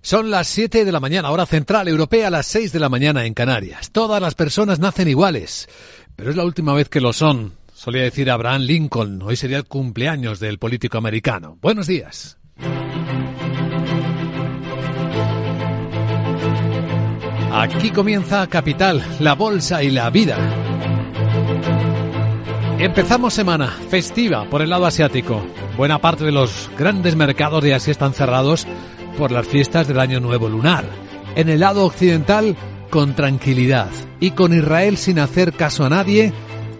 Son las 7 de la mañana, hora central europea, las 6 de la mañana en Canarias. Todas las personas nacen iguales, pero es la última vez que lo son. Solía decir Abraham Lincoln, hoy sería el cumpleaños del político americano. Buenos días. Aquí comienza Capital, la bolsa y la vida. Empezamos semana festiva por el lado asiático. Buena parte de los grandes mercados de Asia están cerrados por las fiestas del Año Nuevo Lunar. En el lado occidental, con tranquilidad y con Israel sin hacer caso a nadie,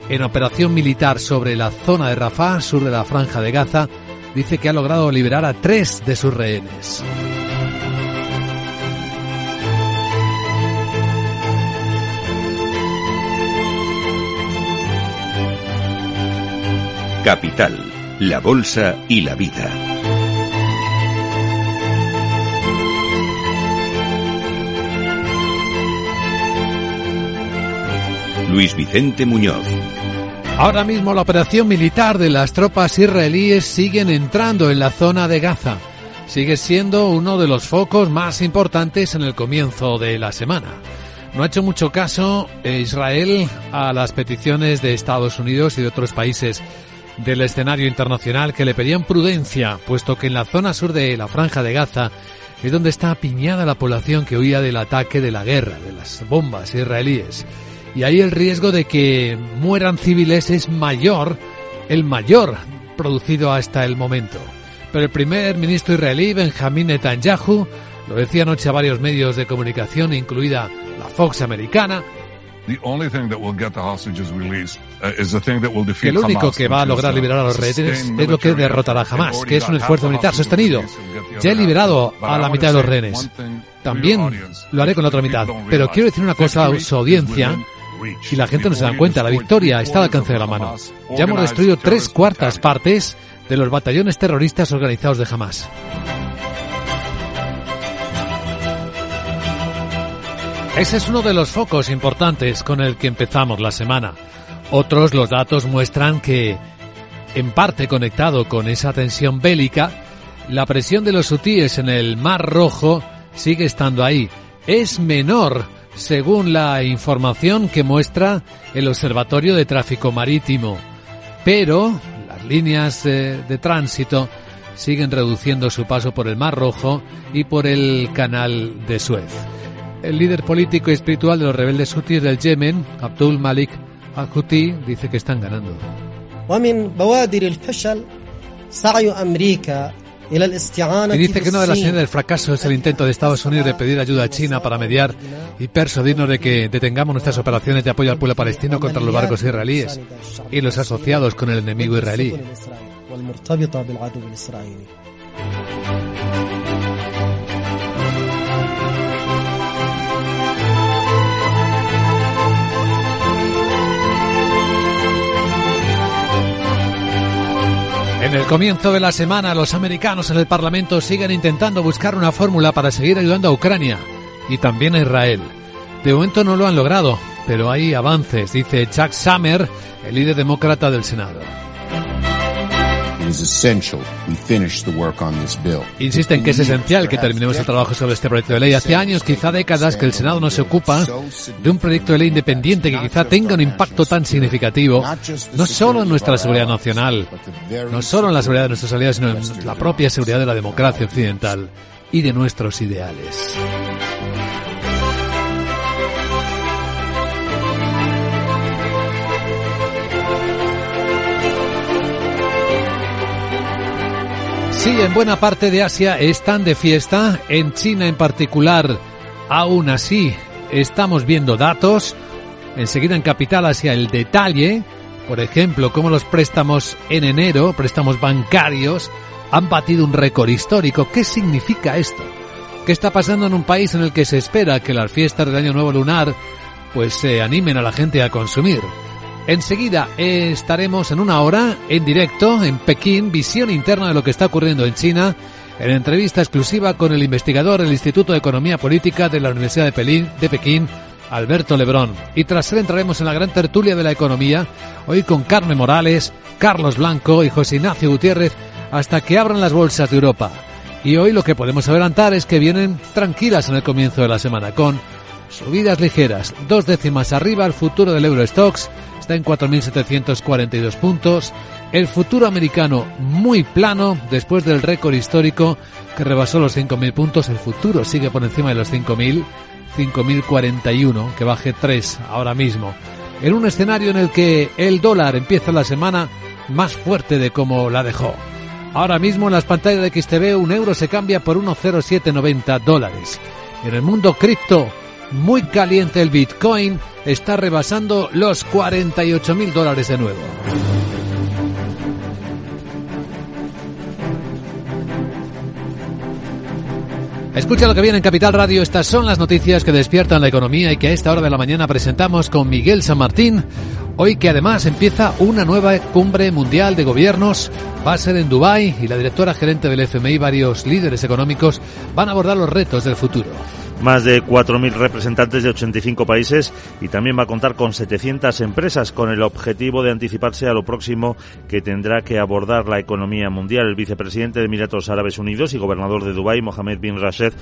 en operación militar sobre la zona de Rafah, sur de la franja de Gaza, dice que ha logrado liberar a tres de sus rehenes. Capital, la Bolsa y la Vida. Luis Vicente Muñoz. Ahora mismo la operación militar de las tropas israelíes siguen entrando en la zona de Gaza. Sigue siendo uno de los focos más importantes en el comienzo de la semana. No ha hecho mucho caso Israel a las peticiones de Estados Unidos y de otros países del escenario internacional que le pedían prudencia, puesto que en la zona sur de la franja de Gaza es donde está apiñada la población que huía del ataque de la guerra, de las bombas israelíes. Y ahí el riesgo de que mueran civiles es mayor, el mayor producido hasta el momento. Pero el primer ministro israelí, Benjamin Netanyahu, lo decía anoche a varios medios de comunicación, incluida la Fox americana, que lo único que va a lograr liberar a los rehenes es lo que derrotará jamás, que es un esfuerzo militar sostenido. Ya he liberado a la mitad de los rehenes. También lo haré con la otra mitad. Pero quiero decir una cosa a su audiencia y la gente no se da cuenta. La victoria está al alcance de la mano. Ya hemos destruido tres cuartas partes de los batallones terroristas organizados de Hamas. Ese es uno de los focos importantes con el que empezamos la semana. Otros los datos muestran que, en parte conectado con esa tensión bélica, la presión de los hutíes en el Mar Rojo sigue estando ahí. Es menor, según la información que muestra el Observatorio de Tráfico Marítimo. Pero las líneas de, de tránsito siguen reduciendo su paso por el Mar Rojo y por el Canal de Suez. El líder político y espiritual de los rebeldes hutíes del Yemen, Abdul Malik al-Houthi, dice que están ganando. Y dice que una de las señales del fracaso es el intento de Estados Unidos de pedir ayuda a China para mediar y persuadirnos de que detengamos nuestras operaciones de apoyo al pueblo palestino contra los barcos israelíes y los asociados con el enemigo israelí. En el comienzo de la semana, los americanos en el Parlamento siguen intentando buscar una fórmula para seguir ayudando a Ucrania y también a Israel. De momento no lo han logrado, pero hay avances, dice Chuck Summer, el líder demócrata del Senado. Insisten que es esencial que terminemos el trabajo sobre este proyecto de ley. Hace años, quizá décadas, que el Senado no se ocupa de un proyecto de ley independiente que quizá tenga un impacto tan significativo, no solo en nuestra seguridad nacional, no solo en la seguridad de nuestros aliados, sino en la propia seguridad de la democracia occidental y de nuestros ideales. Sí, en buena parte de Asia están de fiesta, en China en particular. Aún así, estamos viendo datos. Enseguida en Capital hacia el detalle, por ejemplo, cómo los préstamos en enero, préstamos bancarios, han batido un récord histórico. ¿Qué significa esto? ¿Qué está pasando en un país en el que se espera que las fiestas del Año Nuevo Lunar pues se animen a la gente a consumir? Enseguida estaremos en una hora en directo en Pekín, visión interna de lo que está ocurriendo en China, en entrevista exclusiva con el investigador del Instituto de Economía Política de la Universidad de, Pelín, Pekín, Alberto Lebrón. Y tras él entraremos en la gran tertulia de la economía, hoy con Carmen Morales, Carlos Blanco y José Ignacio Gutiérrez, hasta que abran las bolsas de Europa. Y hoy lo que podemos adelantar es que vienen tranquilas en el comienzo de la semana, con subidas ligeras, dos décimas arriba el futuro del Eurostox, está en 4.742 puntos, el futuro americano muy plano después del récord histórico que rebasó los 5.000 puntos, el futuro sigue por encima de los 5.000, 5.041, que baje 3 ahora mismo, en un escenario en el que el dólar empieza la semana más fuerte de como la dejó. Ahora mismo en las pantallas de XTV un euro se cambia por 1,0790 dólares. En el mundo cripto, muy caliente el Bitcoin, está rebasando los 48 mil dólares de nuevo. Escucha lo que viene en Capital Radio. Estas son las noticias que despiertan la economía y que a esta hora de la mañana presentamos con Miguel San Martín. Hoy que además empieza una nueva cumbre mundial de gobiernos. Va a ser en Dubái y la directora gerente del FMI y varios líderes económicos van a abordar los retos del futuro más de 4.000 representantes de 85 países y también va a contar con 700 empresas con el objetivo de anticiparse a lo próximo que tendrá que abordar la economía mundial. El vicepresidente de Emiratos Árabes Unidos y gobernador de Dubái, Mohamed bin Rashid,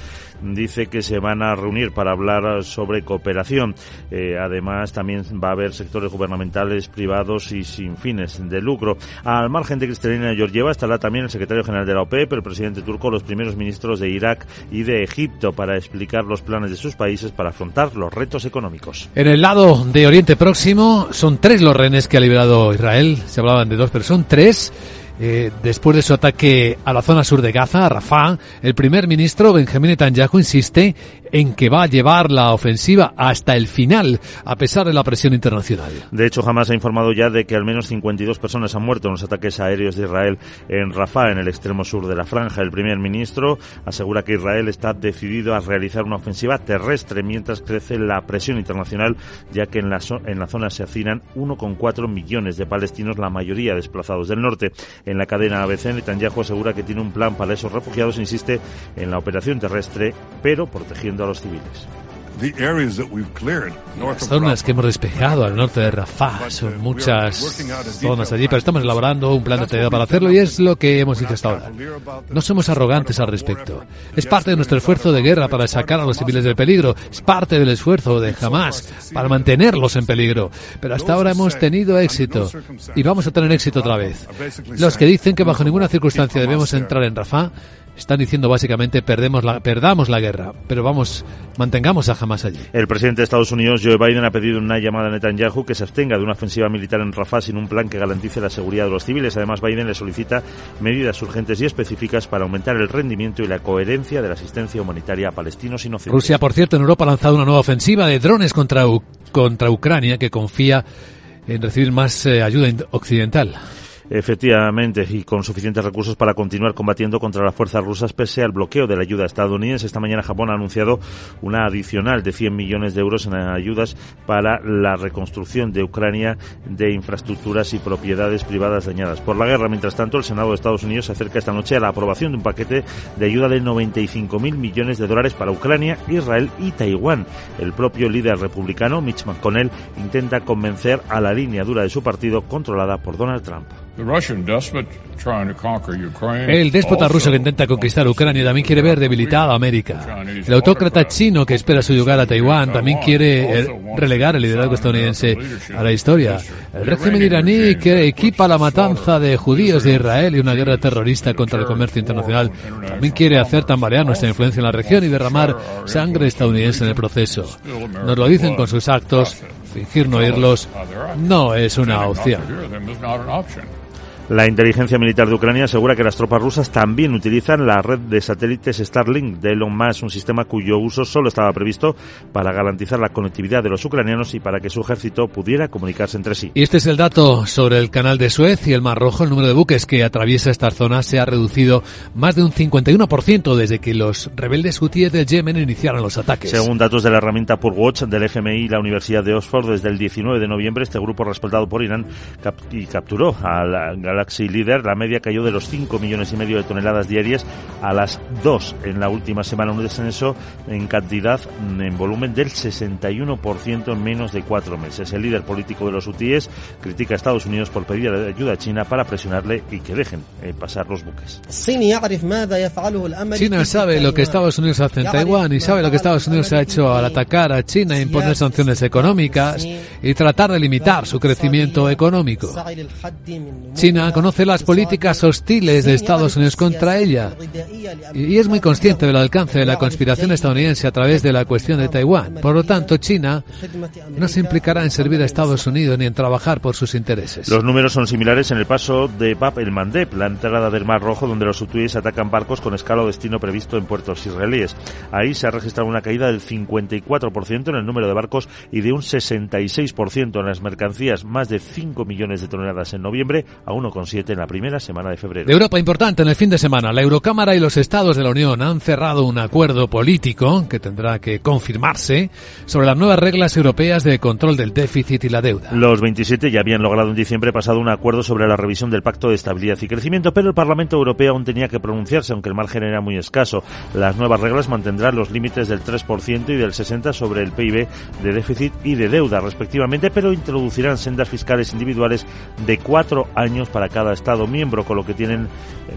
dice que se van a reunir para hablar sobre cooperación. Eh, además, también va a haber sectores gubernamentales, privados y sin fines de lucro. Al margen de Cristalina Georgieva estará también el secretario general de la OPEP, el presidente turco, los primeros ministros de Irak y de Egipto para explicar los planes de sus países para afrontar los retos económicos. En el lado de Oriente Próximo son tres los rehenes que ha liberado Israel. Se hablaban de dos, pero son tres. Eh, después de su ataque a la zona sur de Gaza, a Rafah, el primer ministro Benjamín Netanyahu insiste en que va a llevar la ofensiva hasta el final, a pesar de la presión internacional. De hecho, jamás ha informado ya de que al menos 52 personas han muerto en los ataques aéreos de Israel en Rafah, en el extremo sur de la franja. El primer ministro asegura que Israel está decidido a realizar una ofensiva terrestre mientras crece la presión internacional, ya que en la, en la zona se hacinan 1,4 millones de palestinos, la mayoría desplazados del norte. En la cadena ABC, Netanyahu asegura que tiene un plan para esos refugiados, insiste en la operación terrestre, pero protegiendo a los civiles. Las zonas que hemos despejado al norte de Rafah son muchas zonas allí, pero estamos elaborando un plan detallado para hacerlo y es lo que hemos hecho hasta ahora. No somos arrogantes al respecto. Es parte de nuestro esfuerzo de guerra para sacar a los civiles del peligro. Es parte del esfuerzo de Hamas para mantenerlos en peligro. Pero hasta ahora hemos tenido éxito y vamos a tener éxito otra vez. Los que dicen que bajo ninguna circunstancia debemos entrar en Rafah están diciendo básicamente perdemos la, perdamos la guerra, pero vamos, mantengamos a Hamas allí. El presidente de Estados Unidos, Joe Biden, ha pedido una llamada a Netanyahu que se abstenga de una ofensiva militar en Rafah sin un plan que garantice la seguridad de los civiles. Además, Biden le solicita medidas urgentes y específicas para aumentar el rendimiento y la coherencia de la asistencia humanitaria a palestinos inocentes. Rusia, por cierto, en Europa ha lanzado una nueva ofensiva de drones contra, contra Ucrania que confía en recibir más eh, ayuda occidental. Efectivamente, y con suficientes recursos para continuar combatiendo contra las fuerzas rusas pese al bloqueo de la ayuda estadounidense. Esta mañana Japón ha anunciado una adicional de 100 millones de euros en ayudas para la reconstrucción de Ucrania de infraestructuras y propiedades privadas dañadas por la guerra. Mientras tanto, el Senado de Estados Unidos se acerca esta noche a la aprobación de un paquete de ayuda de 95.000 millones de dólares para Ucrania, Israel y Taiwán. El propio líder republicano, Mitch McConnell, intenta convencer a la línea dura de su partido controlada por Donald Trump. El déspota ruso que intenta conquistar Ucrania también quiere ver debilitada a América. El autócrata chino que espera su lugar a Taiwán también quiere relegar el liderazgo estadounidense a la historia. El régimen iraní que equipa la matanza de judíos de Israel y una guerra terrorista contra el comercio internacional también quiere hacer tambalear nuestra influencia en la región y derramar sangre estadounidense en el proceso. Nos lo dicen con sus actos, fingir no oírlos no es una opción. La inteligencia militar de Ucrania asegura que las tropas rusas también utilizan la red de satélites Starlink de Elon Musk, un sistema cuyo uso solo estaba previsto para garantizar la conectividad de los ucranianos y para que su ejército pudiera comunicarse entre sí. Y este es el dato sobre el canal de Suez y el Mar Rojo. El número de buques que atraviesa esta zona se ha reducido más de un 51% desde que los rebeldes hutíes de Yemen iniciaron los ataques. Según datos de la herramienta Purwatch del FMI y la Universidad de Oxford, desde el 19 de noviembre este grupo respaldado por Irán y capturó al Galaxy Leader, la media cayó de los 5 millones y medio de toneladas diarias a las 2 en la última semana, un descenso en cantidad, en volumen del 61% en menos de cuatro meses. El líder político de los hutíes critica a Estados Unidos por pedir ayuda a China para presionarle y que dejen eh, pasar los buques. China sabe lo que Estados Unidos hace en Taiwán y sabe lo que Estados Unidos ha hecho al atacar a China e imponer sanciones económicas y tratar de limitar su crecimiento económico. China conoce las políticas hostiles de Estados Unidos contra ella y es muy consciente del alcance de la conspiración estadounidense a través de la cuestión de Taiwán. Por lo tanto, China no se implicará en servir a Estados Unidos ni en trabajar por sus intereses. Los números son similares en el paso de Bab el Mandeb, la entrada del Mar Rojo, donde los hutíes atacan barcos con escala o destino previsto en puertos israelíes. Ahí se ha registrado una caída del 54% en el número de barcos y de un 66% en las mercancías, más de 5 millones de toneladas en noviembre a 1,7 en la primera semana de febrero. De Europa importante en el fin de semana. La Eurocámara y los estados de la Unión han cerrado un acuerdo político que tendrá que confirmarse sobre las nuevas reglas europeas de control del déficit y la deuda. Los 27 ya habían logrado en diciembre pasado un acuerdo sobre la revisión del Pacto de Estabilidad y Crecimiento, pero el Parlamento Europeo aún tenía que pronunciarse, aunque el margen era muy escaso. Las nuevas reglas mantendrán los límites del 3% y del 60% sobre el PIB de déficit y de deuda, respectivamente, pero introducirán sendas fiscales individuales de cuatro años para cada Estado miembro, con lo que tienen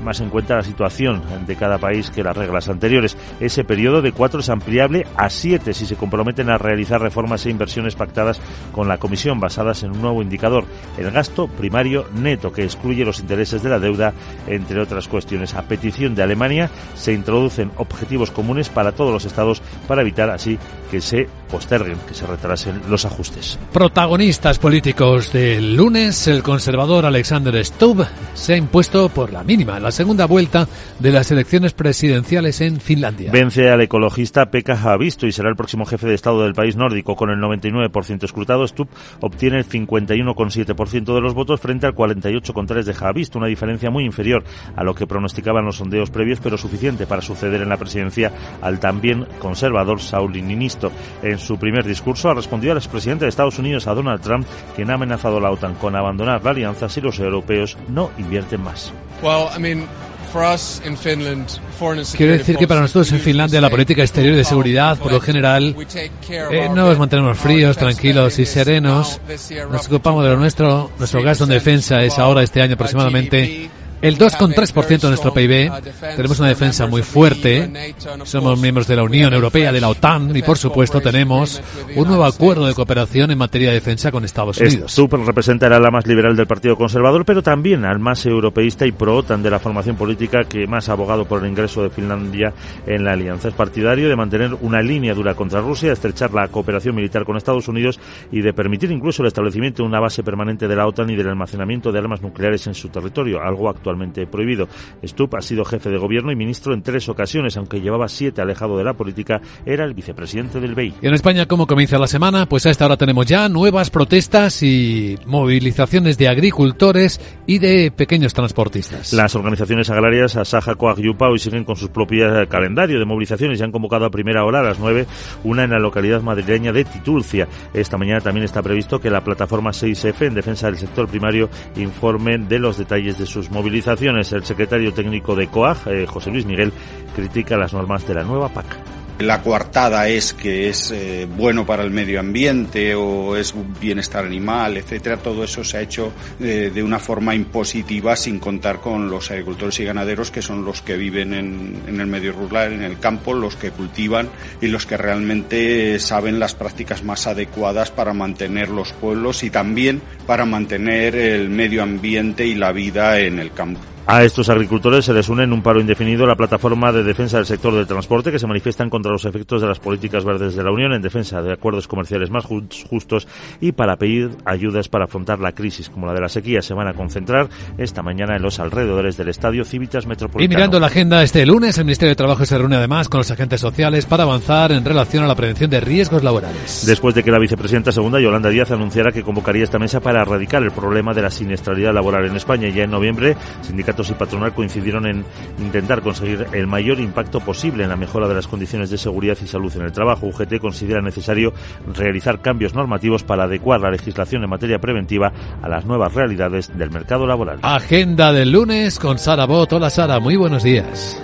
más en cuenta la situación de cada país que las reglas anteriores. Ese periodo de cuatro es ampliable a siete si se comprometen a realizar reformas e inversiones pactadas con la Comisión basadas en un nuevo indicador, el gasto primario neto, que excluye los intereses de la deuda, entre otras cuestiones. A petición de Alemania se introducen objetivos comunes para todos los estados para evitar así que se posterguen, que se retrasen los ajustes. Protagonistas políticos del lunes, el conservador Alexander Stubb se ha impuesto por la mínima la segunda vuelta de las elecciones presidenciales en Finlandia. Vence al ecologista Pekka Haavisto y será el próximo jefe de Estado del país nórdico. Con el 99% escrutado, Stubb obtiene el 51,7% de los votos frente al 48,3% de Haavisto, una diferencia muy inferior a lo que pronosticaban los sondeos previos, pero suficiente para suceder en la presidencia al también conservador Sauli Niinisto. En su primer discurso ha respondido al expresidente de Estados Unidos, a Donald Trump, quien ha amenazado a la OTAN con abandonar la alianza si los europeos no invierten más. Quiero decir que para nosotros en Finlandia la política exterior y de seguridad, por lo general, eh, nos mantenemos fríos, tranquilos y serenos. Nos ocupamos de lo nuestro. Nuestro gasto en defensa es ahora, este año aproximadamente, el 2,3% de nuestro PIB. Tenemos una defensa muy fuerte. Somos miembros de la Unión Europea, de la OTAN y, por supuesto, tenemos un nuevo acuerdo de cooperación en materia de defensa con Estados Unidos. Super representará la más liberal del Partido Conservador, pero también al más europeísta y pro-OTAN de la formación política que más ha abogado por el ingreso de Finlandia en la alianza. Es partidario de mantener una línea dura contra Rusia, de estrechar la cooperación militar con Estados Unidos y de permitir incluso el establecimiento de una base permanente de la OTAN y del almacenamiento de armas nucleares en su territorio, algo actual actualmente prohibido. Stubb ha sido jefe de gobierno y ministro en tres ocasiones, aunque llevaba siete alejado de la política, era el vicepresidente del BEI. ¿Y en España cómo comienza la semana? Pues a esta hora tenemos ya nuevas protestas y movilizaciones de agricultores y de pequeños transportistas. Las organizaciones agrarias Asaja, Coag y UPA hoy siguen con sus propios calendario de movilizaciones y han convocado a primera hora a las nueve una en la localidad madrileña de Titulcia. Esta mañana también está previsto que la plataforma 6F en defensa del sector primario informe de los detalles de sus movilizaciones el secretario técnico de COAG, eh, José Luis Miguel, critica las normas de la nueva PAC. La coartada es que es eh, bueno para el medio ambiente o es bienestar animal, etcétera. Todo eso se ha hecho eh, de una forma impositiva sin contar con los agricultores y ganaderos que son los que viven en, en, el medio rural, en el campo, los que cultivan y los que realmente saben las prácticas más adecuadas para mantener los pueblos y también para mantener el medio ambiente y la vida en el campo. A estos agricultores se les une en un paro indefinido la plataforma de defensa del sector del transporte que se manifiestan contra los efectos de las políticas verdes de la Unión en defensa de acuerdos comerciales más justos y para pedir ayudas para afrontar la crisis como la de la sequía. Se van a concentrar esta mañana en los alrededores del estadio Civitas Metropolitano. Y mirando la agenda este lunes, el Ministerio de Trabajo se reúne además con los agentes sociales para avanzar en relación a la prevención de riesgos laborales. Después de que la vicepresidenta segunda, Yolanda Díaz, anunciara que convocaría esta mesa para erradicar el problema de la siniestralidad laboral en España. Ya en noviembre, sindicatos sindicatos y patronal coincidieron en intentar conseguir el mayor impacto posible en la mejora de las condiciones de seguridad y salud en el trabajo. UGT considera necesario realizar cambios normativos para adecuar la legislación en materia preventiva a las nuevas realidades del mercado laboral. Agenda del lunes con Sara Bot. Hola Sara, muy buenos días.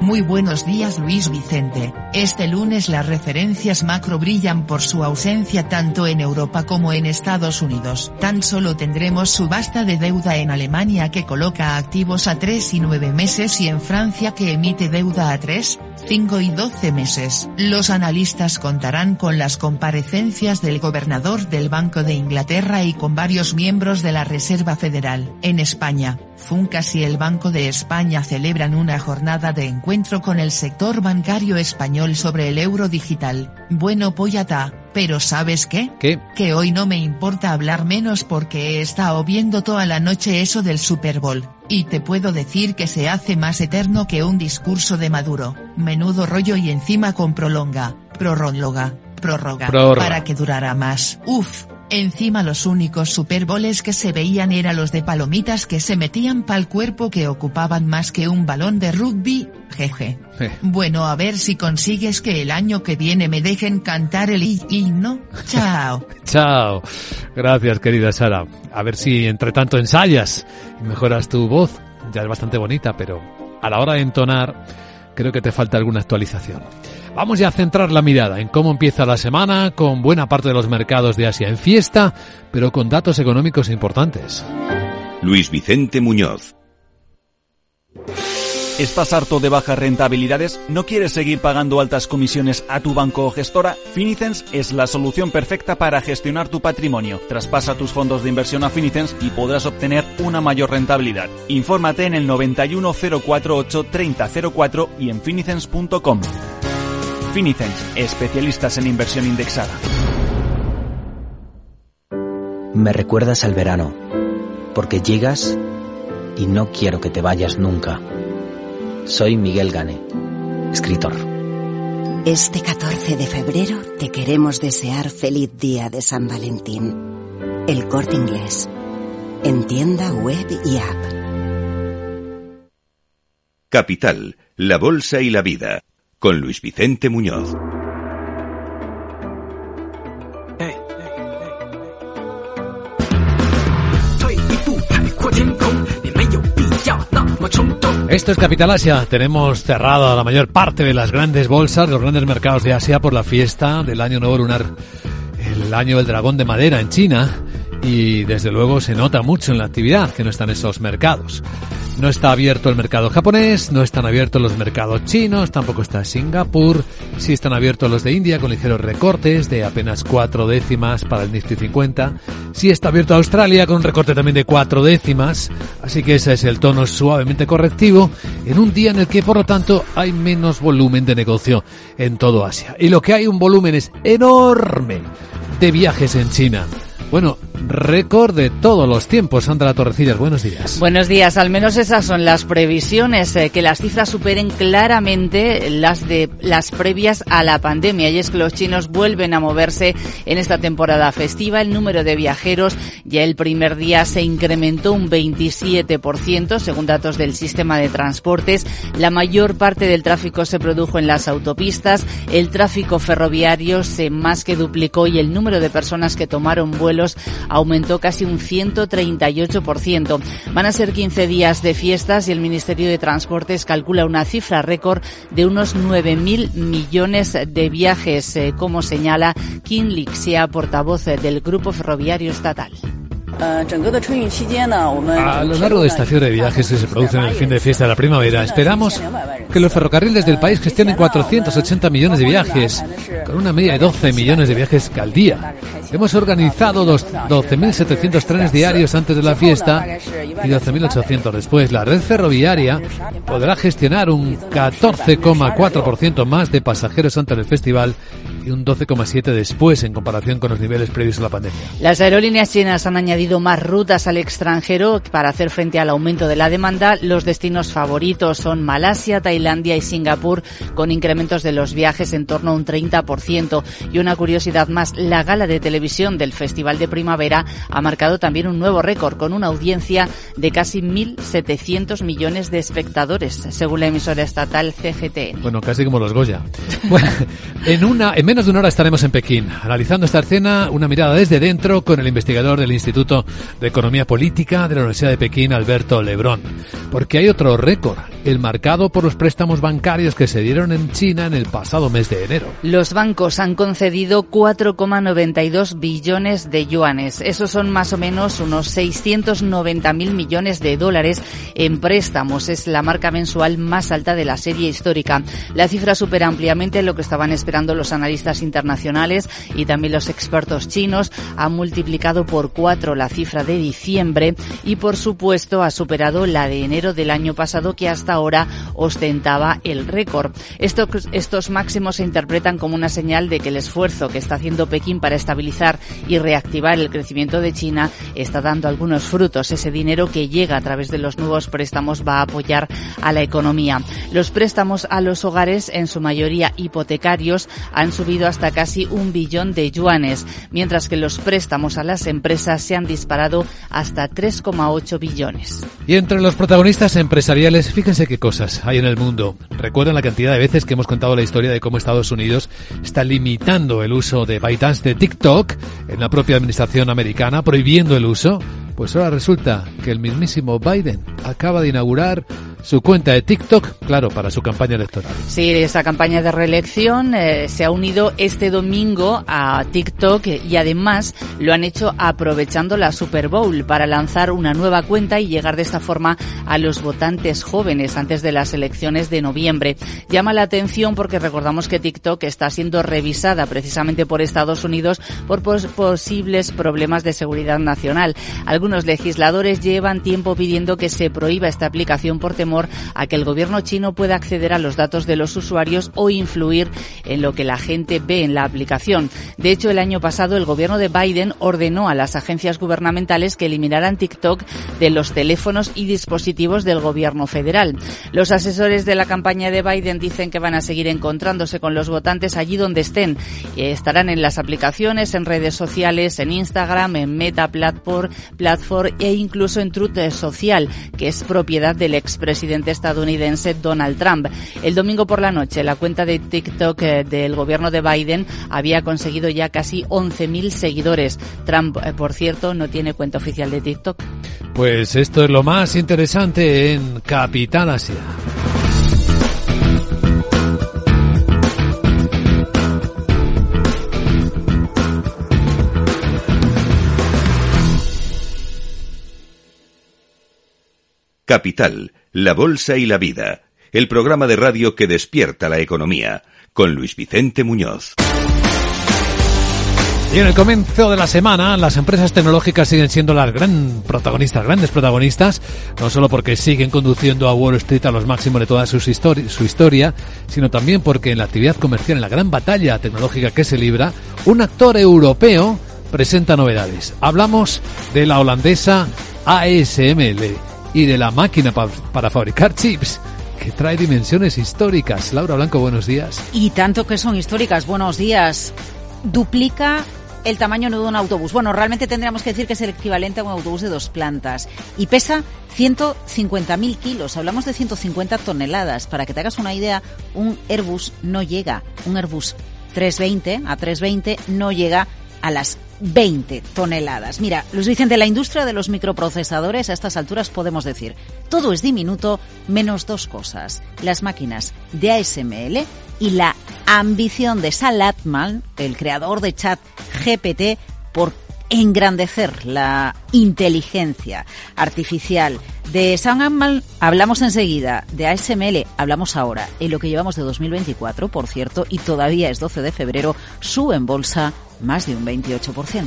Muy buenos días Luis Vicente. Este lunes las referencias macro brillan por su ausencia tanto en Europa como en Estados Unidos. Tan solo tendremos subasta de deuda en Alemania que coloca activos a 3 y 9 meses y en Francia que emite deuda a 3, 5 y 12 meses. Los analistas contarán con las comparecencias del gobernador del Banco de Inglaterra y con varios miembros de la Reserva Federal. En España, Funcas y el Banco de España celebran una jornada de encuentro con el sector bancario español sobre el euro digital. Bueno Poyata, pero ¿sabes qué? ¿Qué? Que hoy no me importa hablar menos porque he estado viendo toda la noche eso del Super Bowl, y te puedo decir que se hace más eterno que un discurso de Maduro, menudo rollo y encima con prolonga, prorróloga, prórroga, Prórroga. para que durara más. Uf, Encima los únicos Super Bowls que se veían eran los de palomitas que se metían pa'l cuerpo que ocupaban más que un balón de rugby, jeje. Eh. Bueno a ver si consigues que el año que viene me dejen cantar el himno. Chao. Chao. Gracias, querida Sara. A ver si entre tanto ensayas y mejoras tu voz. Ya es bastante bonita, pero a la hora de entonar creo que te falta alguna actualización. Vamos ya a centrar la mirada en cómo empieza la semana con buena parte de los mercados de Asia en fiesta, pero con datos económicos importantes. Luis Vicente Muñoz. ¿Estás harto de bajas rentabilidades? ¿No quieres seguir pagando altas comisiones a tu banco o gestora? Finicens es la solución perfecta para gestionar tu patrimonio. Traspasa tus fondos de inversión a Finicens y podrás obtener una mayor rentabilidad. Infórmate en el 91 048 3004 y en finicens.com. Finicens, especialistas en inversión indexada. Me recuerdas al verano, porque llegas y no quiero que te vayas nunca. Soy Miguel Gane, escritor. Este 14 de febrero te queremos desear feliz día de San Valentín. El corte inglés. En tienda web y app. Capital, la Bolsa y la Vida. Con Luis Vicente Muñoz. Esto es Capital Asia. Tenemos cerrada la mayor parte de las grandes bolsas, los grandes mercados de Asia por la fiesta del año nuevo lunar, el año del dragón de madera en China. Y desde luego se nota mucho en la actividad que no están esos mercados. No está abierto el mercado japonés, no están abiertos los mercados chinos, tampoco está Singapur, sí están abiertos los de India con ligeros recortes de apenas cuatro décimas para el Nifty 50, sí está abierto Australia con un recorte también de cuatro décimas, así que ese es el tono suavemente correctivo en un día en el que por lo tanto hay menos volumen de negocio en todo Asia. Y lo que hay un volumen es enorme de viajes en China. Bueno, récord de todos los tiempos. Sandra Torrecillas, buenos días. Buenos días, al menos esas son las previsiones, eh, que las cifras superen claramente las de las previas a la pandemia. Y es que los chinos vuelven a moverse en esta temporada festiva. El número de viajeros ya el primer día se incrementó un 27%, según datos del sistema de transportes. La mayor parte del tráfico se produjo en las autopistas. El tráfico ferroviario se más que duplicó y el número de personas que tomaron vuelos aumentó casi un 138%. Van a ser 15 días de fiestas y el Ministerio de Transportes calcula una cifra récord de unos 9.000 millones de viajes, eh, como señala Kim Lixia, portavoz eh, del Grupo Ferroviario Estatal. A lo largo de esta cierre de viajes que se produce en el fin de fiesta de la primavera, esperamos que los ferrocarriles del país gestionen 480 millones de viajes, con una media de 12 millones de viajes al día. Hemos organizado dos- 12.700 trenes diarios antes de la fiesta y 12.800 después. La red ferroviaria podrá gestionar un 14,4% más de pasajeros antes del festival y un 12,7% después en comparación con los niveles previos a la pandemia. Las aerolíneas chinas han añadido más rutas al extranjero para hacer frente al aumento de la demanda. Los destinos favoritos son Malasia, Tailandia y Singapur, con incrementos de los viajes en torno a un 30%. Y una curiosidad más, la gala de televisión del Festival de Primavera ha marcado también un nuevo récord, con una audiencia de casi 1.700 millones de espectadores, según la emisora estatal CGTN. Bueno, casi como los Goya. Bueno, en, una, en menos de una hora estaremos en Pekín, analizando esta escena, una mirada desde dentro con el investigador del Instituto de Economía Política de la Universidad de Pekín, Alberto Lebrón. Porque hay otro récord, el marcado por los préstamos bancarios que se dieron en China en el pasado mes de enero. Los bancos han concedido 4,92 billones de yuanes. Esos son más o menos unos 690.000 millones de dólares en préstamos. Es la marca mensual más alta de la serie histórica. La cifra supera ampliamente lo que estaban esperando los analistas internacionales y también los expertos chinos. Ha multiplicado por cuatro la cifra de diciembre y, por supuesto, ha superado la de enero del año pasado que hasta ahora ostentaba el récord. Estos, estos máximos se interpretan como una señal de que el esfuerzo que está haciendo Pekín para estabilizar y reactivar el crecimiento de China está dando algunos frutos. Ese dinero que llega a través de los nuevos préstamos va a apoyar a la economía. Los préstamos a los hogares, en su mayoría hipotecarios, han subido hasta casi un billón de yuanes, mientras que los préstamos a las empresas se han disparado hasta 3,8 billones. Y entre los protagonistas empresariales, fíjense qué cosas hay en el mundo. Recuerdan la cantidad de veces que hemos contado la historia de cómo Estados Unidos está limitando el uso de ByteDance de TikTok en la propia administración americana, prohibiendo el uso. Pues ahora resulta que el mismísimo Biden acaba de inaugurar su cuenta de TikTok, claro, para su campaña electoral. Sí, esa campaña de reelección eh, se ha unido este domingo a TikTok y además lo han hecho aprovechando la Super Bowl para lanzar una nueva cuenta y llegar de esta forma a los votantes jóvenes antes de las elecciones de noviembre. Llama la atención porque recordamos que TikTok está siendo revisada precisamente por Estados Unidos por pos posibles problemas de seguridad nacional. Algunos legisladores llevan tiempo pidiendo que se prohíba esta aplicación por temor a que el gobierno chino pueda acceder a los datos de los usuarios o influir en lo que la gente ve en la aplicación. De hecho, el año pasado el gobierno de Biden ordenó a las agencias gubernamentales que eliminaran TikTok de los teléfonos y dispositivos del gobierno federal. Los asesores de la campaña de Biden dicen que van a seguir encontrándose con los votantes allí donde estén. Estarán en las aplicaciones, en redes sociales, en Instagram, en Meta Platform, Platform e incluso en Truth Social, que es propiedad del expresidente presidente estadounidense Donald Trump. El domingo por la noche, la cuenta de TikTok eh, del gobierno de Biden había conseguido ya casi 11.000 seguidores. Trump, eh, por cierto, no tiene cuenta oficial de TikTok. Pues esto es lo más interesante en Capital Asia. Capital, la Bolsa y la Vida, el programa de radio que despierta la economía, con Luis Vicente Muñoz. Y en el comienzo de la semana, las empresas tecnológicas siguen siendo las gran protagonistas, grandes protagonistas, no solo porque siguen conduciendo a Wall Street a los máximos de toda su, histori su historia, sino también porque en la actividad comercial, en la gran batalla tecnológica que se libra, un actor europeo presenta novedades. Hablamos de la holandesa ASML y de la máquina para fabricar chips que trae dimensiones históricas. Laura Blanco, buenos días. Y tanto que son históricas, buenos días. Duplica el tamaño de un autobús. Bueno, realmente tendríamos que decir que es el equivalente a un autobús de dos plantas. Y pesa 150.000 kilos. Hablamos de 150 toneladas. Para que te hagas una idea, un Airbus no llega. Un Airbus 320 a 320 no llega a las 20 toneladas. Mira, Luis Vicente, la industria de los microprocesadores a estas alturas podemos decir, todo es diminuto menos dos cosas, las máquinas de ASML y la ambición de Sal Altman, el creador de chat GPT, por engrandecer la inteligencia artificial. De Sound hablamos enseguida, de ASML hablamos ahora. En lo que llevamos de 2024, por cierto, y todavía es 12 de febrero, sube en bolsa más de un 28%.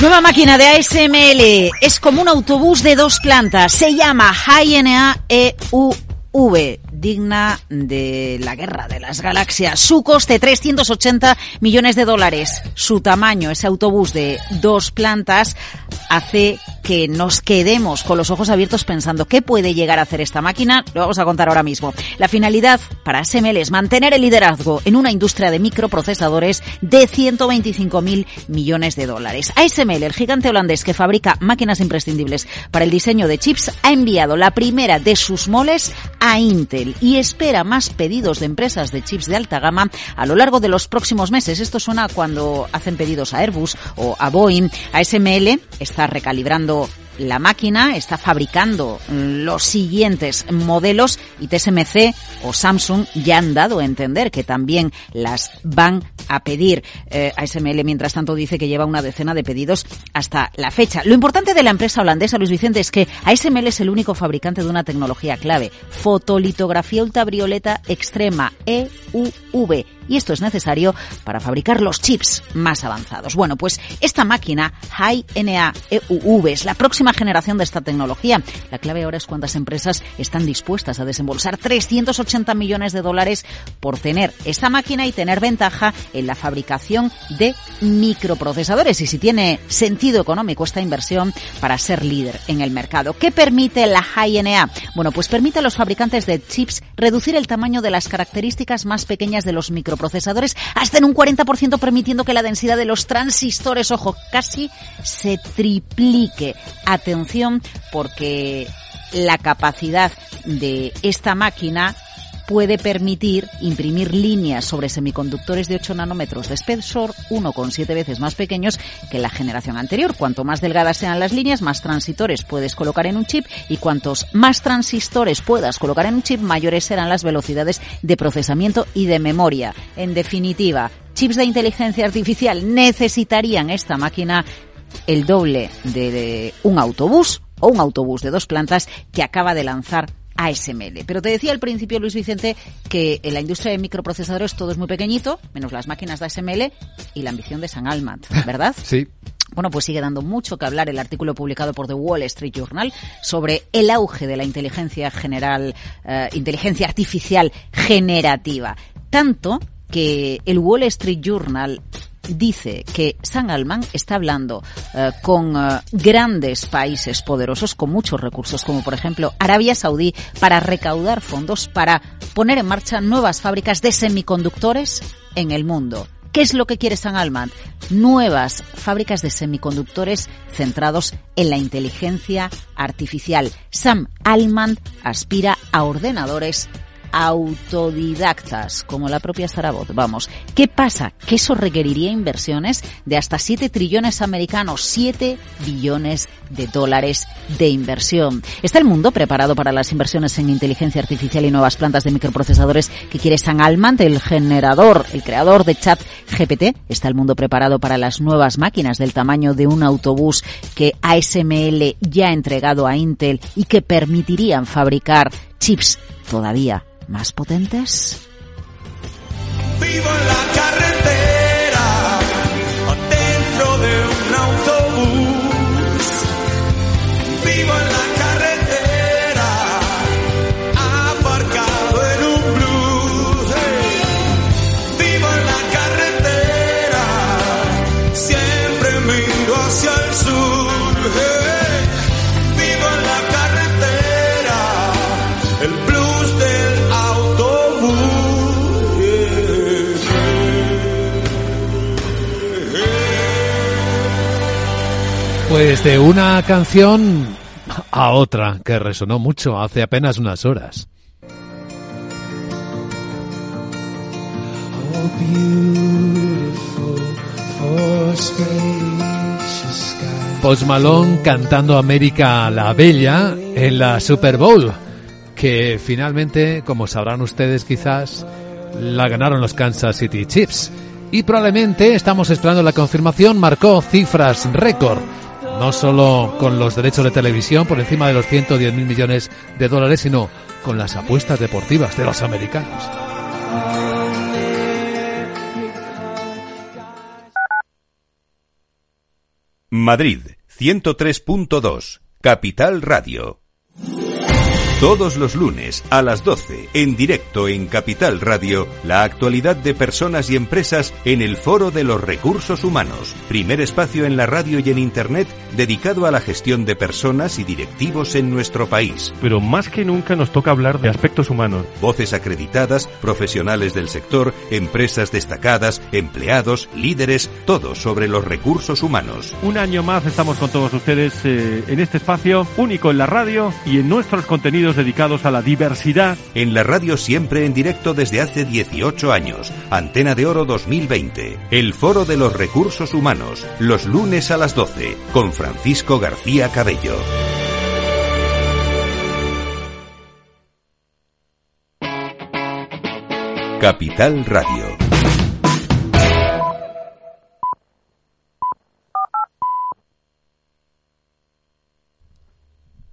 Nueva máquina de ASML. Es como un autobús de dos plantas. Se llama HNA EUV digna de la guerra de las galaxias. Su coste 380 millones de dólares. Su tamaño, ese autobús de dos plantas, hace que nos quedemos con los ojos abiertos pensando qué puede llegar a hacer esta máquina. Lo vamos a contar ahora mismo. La finalidad para ASML es mantener el liderazgo en una industria de microprocesadores de 125 mil millones de dólares. ASML, el gigante holandés que fabrica máquinas imprescindibles para el diseño de chips, ha enviado la primera de sus moles a Intel y espera más pedidos de empresas de chips de alta gama a lo largo de los próximos meses. Esto suena cuando hacen pedidos a Airbus o a Boeing. ASML está recalibrando la máquina está fabricando los siguientes modelos y TSMC o Samsung ya han dado a entender que también las van a pedir. Eh, ASML, mientras tanto, dice que lleva una decena de pedidos hasta la fecha. Lo importante de la empresa holandesa, Luis Vicente, es que ASML es el único fabricante de una tecnología clave, fotolitografía ultravioleta extrema, EUV y esto es necesario para fabricar los chips más avanzados. Bueno, pues esta máquina High NA EUV es la próxima generación de esta tecnología. La clave ahora es cuántas empresas están dispuestas a desembolsar 380 millones de dólares por tener esta máquina y tener ventaja en la fabricación de microprocesadores y si tiene sentido económico esta inversión para ser líder en el mercado. ¿Qué permite la High NA? Bueno, pues permite a los fabricantes de chips reducir el tamaño de las características más pequeñas de los microprocesadores procesadores hasta en un 40% permitiendo que la densidad de los transistores, ojo, casi se triplique. Atención porque la capacidad de esta máquina puede permitir imprimir líneas sobre semiconductores de 8 nanómetros de espesor, 1,7 veces más pequeños que la generación anterior. Cuanto más delgadas sean las líneas, más transistores puedes colocar en un chip y cuantos más transistores puedas colocar en un chip, mayores serán las velocidades de procesamiento y de memoria. En definitiva, chips de inteligencia artificial necesitarían esta máquina el doble de un autobús o un autobús de dos plantas que acaba de lanzar ASML. Pero te decía al principio, Luis Vicente, que en la industria de microprocesadores todo es muy pequeñito, menos las máquinas de ASML y la ambición de San Almat, ¿verdad? sí. Bueno, pues sigue dando mucho que hablar el artículo publicado por The Wall Street Journal sobre el auge de la inteligencia general, eh, inteligencia artificial generativa. Tanto que el Wall Street Journal dice que San Alman está hablando eh, con eh, grandes países poderosos con muchos recursos, como por ejemplo Arabia Saudí, para recaudar fondos para poner en marcha nuevas fábricas de semiconductores en el mundo. ¿Qué es lo que quiere San Alman? Nuevas fábricas de semiconductores centrados en la inteligencia artificial. Sam Alman aspira a ordenadores autodidactas, como la propia Sarabot. Vamos, ¿qué pasa? Que eso requeriría inversiones de hasta 7 trillones americanos, 7 billones de dólares de inversión. ¿Está el mundo preparado para las inversiones en inteligencia artificial y nuevas plantas de microprocesadores que quiere San Alman, el generador, el creador de chat GPT? ¿Está el mundo preparado para las nuevas máquinas del tamaño de un autobús que ASML ya ha entregado a Intel y que permitirían fabricar chips todavía más potentes? Vivo en la carretera, Pues de una canción a otra que resonó mucho hace apenas unas horas. Post Malone cantando América la Bella en la Super Bowl, que finalmente, como sabrán ustedes quizás, la ganaron los Kansas City Chiefs. Y probablemente, estamos esperando la confirmación, marcó cifras récord. No solo con los derechos de televisión por encima de los 110 mil millones de dólares, sino con las apuestas deportivas de los americanos. Madrid 103.2, Capital Radio. Todos los lunes a las 12, en directo en Capital Radio, la actualidad de personas y empresas en el Foro de los Recursos Humanos, primer espacio en la radio y en Internet dedicado a la gestión de personas y directivos en nuestro país. Pero más que nunca nos toca hablar de aspectos humanos. Voces acreditadas, profesionales del sector, empresas destacadas, empleados, líderes, todo sobre los recursos humanos. Un año más estamos con todos ustedes eh, en este espacio único en la radio y en nuestros contenidos dedicados a la diversidad. En la radio siempre en directo desde hace 18 años. Antena de Oro 2020. El Foro de los Recursos Humanos. Los lunes a las 12. Con Francisco García Cabello. Capital Radio.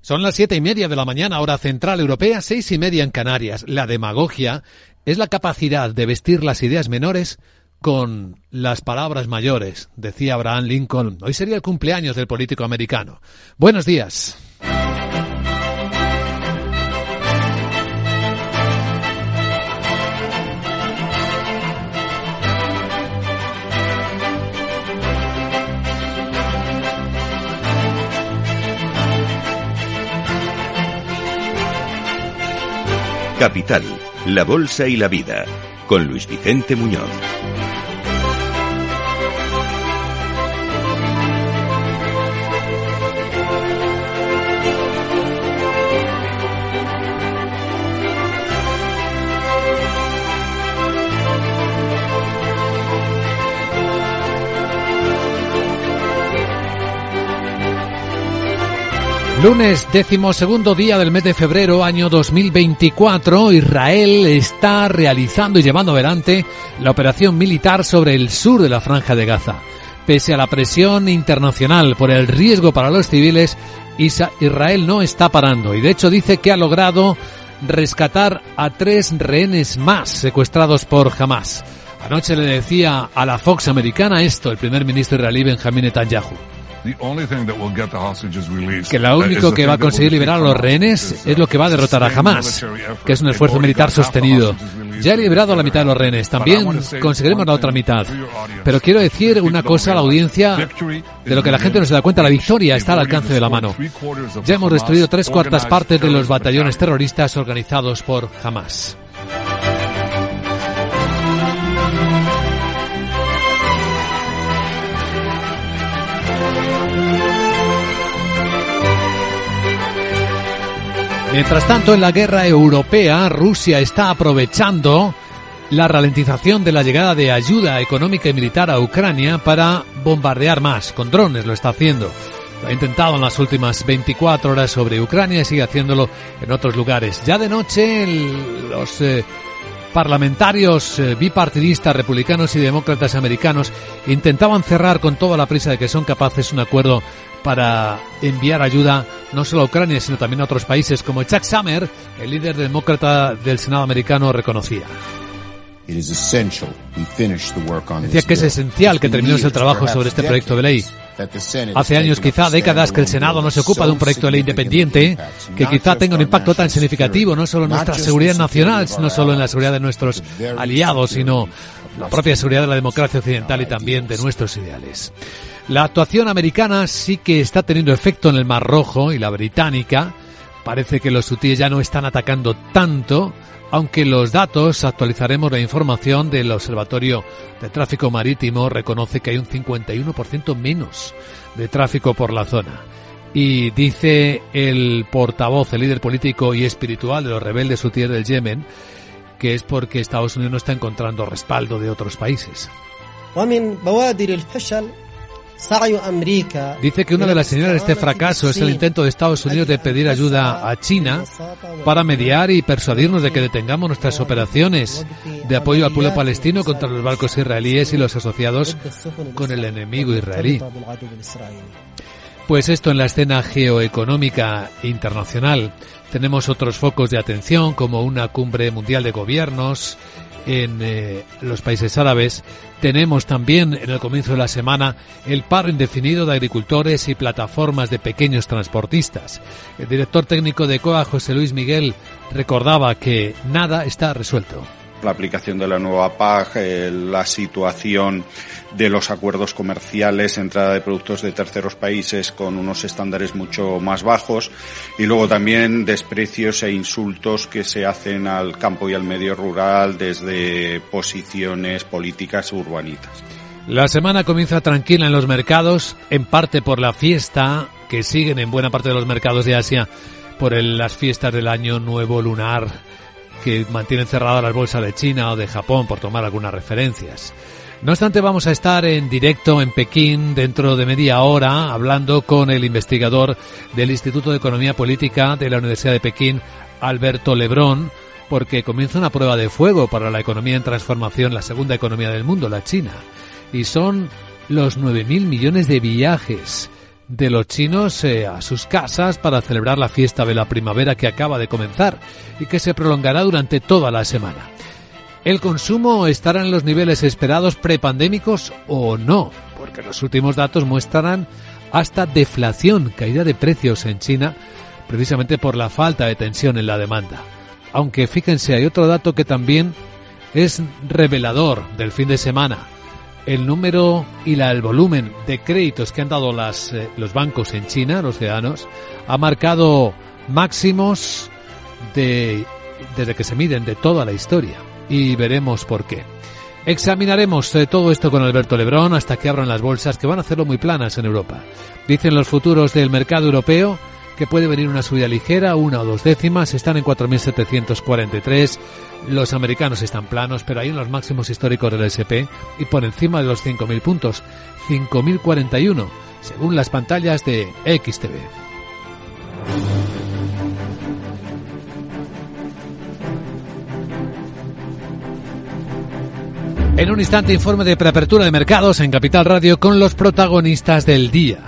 Son las siete y media de la mañana, hora central europea, seis y media en Canarias. La demagogia es la capacidad de vestir las ideas menores con las palabras mayores, decía Abraham Lincoln. Hoy sería el cumpleaños del político americano. Buenos días. Capital, la Bolsa y la Vida, con Luis Vicente Muñoz. Lunes, décimo segundo día del mes de febrero, año 2024, Israel está realizando y llevando adelante la operación militar sobre el sur de la franja de Gaza. Pese a la presión internacional por el riesgo para los civiles, Israel no está parando y de hecho dice que ha logrado rescatar a tres rehenes más secuestrados por Hamas. Anoche le decía a la Fox americana esto el primer ministro israelí Benjamin Netanyahu que lo único que va a conseguir liberar a los rehenes es lo que va a derrotar a Hamas, que es un esfuerzo militar sostenido. Ya he liberado a la mitad de los rehenes, también conseguiremos la otra mitad. Pero quiero decir una cosa a la audiencia de lo que la gente no se da cuenta, la victoria está al alcance de la mano. Ya hemos destruido tres cuartas partes de los batallones terroristas organizados por Hamas. Mientras tanto, en la guerra europea, Rusia está aprovechando la ralentización de la llegada de ayuda económica y militar a Ucrania para bombardear más. Con drones lo está haciendo. Lo ha intentado en las últimas 24 horas sobre Ucrania y sigue haciéndolo en otros lugares. Ya de noche, los eh, parlamentarios eh, bipartidistas republicanos y demócratas americanos intentaban cerrar con toda la prisa de que son capaces un acuerdo para enviar ayuda no solo a Ucrania, sino también a otros países, como Chuck Schumer, el líder demócrata del Senado americano, reconocía. Decía que es esencial que terminemos el trabajo sobre este proyecto de ley. Hace años, quizá décadas, que el Senado no se ocupa de un proyecto de ley independiente que quizá tenga un impacto tan significativo no solo en nuestra seguridad nacional, no solo en la seguridad de nuestros aliados, sino la propia seguridad de la democracia occidental y también de nuestros ideales. La actuación americana sí que está teniendo efecto en el Mar Rojo y la británica. Parece que los hutíes ya no están atacando tanto, aunque los datos, actualizaremos la información del Observatorio de Tráfico Marítimo, reconoce que hay un 51% menos de tráfico por la zona. Y dice el portavoz, el líder político y espiritual de los rebeldes hutíes del Yemen, que es porque Estados Unidos no está encontrando respaldo de otros países. Dice que una de las señales de este fracaso es el intento de Estados Unidos de pedir ayuda a China para mediar y persuadirnos de que detengamos nuestras operaciones de apoyo al pueblo palestino contra los barcos israelíes y los asociados con el enemigo israelí. Pues esto en la escena geoeconómica internacional. Tenemos otros focos de atención como una cumbre mundial de gobiernos en eh, los países árabes Tenemos también en el comienzo de la semana el paro indefinido de agricultores y plataformas de pequeños transportistas. El director técnico de COA, José Luis Miguel, recordaba que nada está resuelto la aplicación de la nueva PAG, eh, la situación de los acuerdos comerciales, entrada de productos de terceros países con unos estándares mucho más bajos y luego también desprecios e insultos que se hacen al campo y al medio rural desde posiciones políticas urbanitas. La semana comienza tranquila en los mercados, en parte por la fiesta que siguen en buena parte de los mercados de Asia por las fiestas del año nuevo lunar que mantienen cerradas las bolsas de China o de Japón, por tomar algunas referencias. No obstante, vamos a estar en directo en Pekín dentro de media hora hablando con el investigador del Instituto de Economía Política de la Universidad de Pekín, Alberto Lebrón, porque comienza una prueba de fuego para la economía en transformación, la segunda economía del mundo, la China. Y son los 9.000 millones de viajes de los chinos eh, a sus casas para celebrar la fiesta de la primavera que acaba de comenzar y que se prolongará durante toda la semana. ¿El consumo estará en los niveles esperados prepandémicos o no? Porque los últimos datos muestran hasta deflación, caída de precios en China, precisamente por la falta de tensión en la demanda. Aunque fíjense, hay otro dato que también es revelador del fin de semana el número y el volumen de créditos que han dado eh, los bancos en China, los ciudadanos, ha marcado máximos de, desde que se miden de toda la historia. Y veremos por qué. Examinaremos eh, todo esto con Alberto Lebrón hasta que abran las bolsas, que van a hacerlo muy planas en Europa. Dicen los futuros del mercado europeo que puede venir una subida ligera, una o dos décimas, están en 4.743. Los americanos están planos, pero hay en los máximos históricos del SP y por encima de los 5.000 puntos, 5.041, según las pantallas de XTV. En un instante informe de preapertura de mercados en Capital Radio con los protagonistas del día.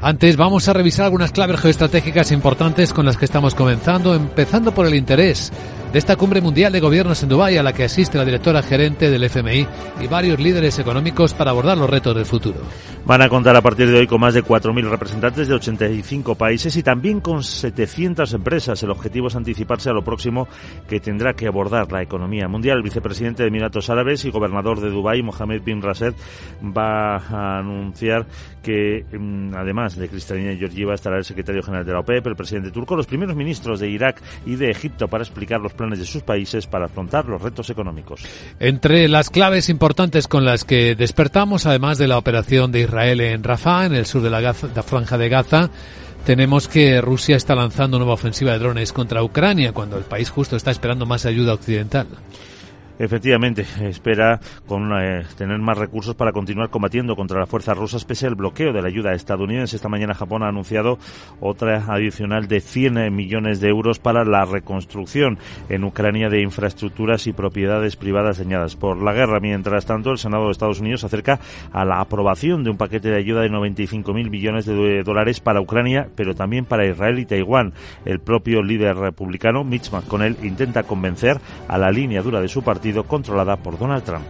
Antes vamos a revisar algunas claves geoestratégicas importantes con las que estamos comenzando, empezando por el interés de esta cumbre mundial de gobiernos en Dubái a la que asiste la directora gerente del FMI y varios líderes económicos para abordar los retos del futuro. Van a contar a partir de hoy con más de 4.000 representantes de 85 países y también con 700 empresas. El objetivo es anticiparse a lo próximo que tendrá que abordar la economía mundial. El vicepresidente de Emiratos Árabes y gobernador de Dubái, Mohamed bin Rashid, va a anunciar que mm, además de Cristalina Georgieva estará el secretario general de la OPEP, el presidente turco, los primeros ministros de Irak y de Egipto para explicar los planes de sus países para afrontar los retos económicos. Entre las claves importantes con las que despertamos, además de la operación de Israel en Rafah, en el sur de la, la franja de Gaza, tenemos que Rusia está lanzando nueva ofensiva de drones contra Ucrania cuando el país justo está esperando más ayuda occidental. Efectivamente, espera con eh, tener más recursos para continuar combatiendo contra las fuerzas rusas pese al bloqueo de la ayuda estadounidense. Esta mañana Japón ha anunciado otra adicional de 100 millones de euros para la reconstrucción en Ucrania de infraestructuras y propiedades privadas dañadas por la guerra. Mientras tanto, el Senado de Estados Unidos acerca a la aprobación de un paquete de ayuda de 95.000 millones de dólares para Ucrania, pero también para Israel y Taiwán. El propio líder republicano, Mitch McConnell, intenta convencer a la línea dura de su partido controlada por Donald Trump.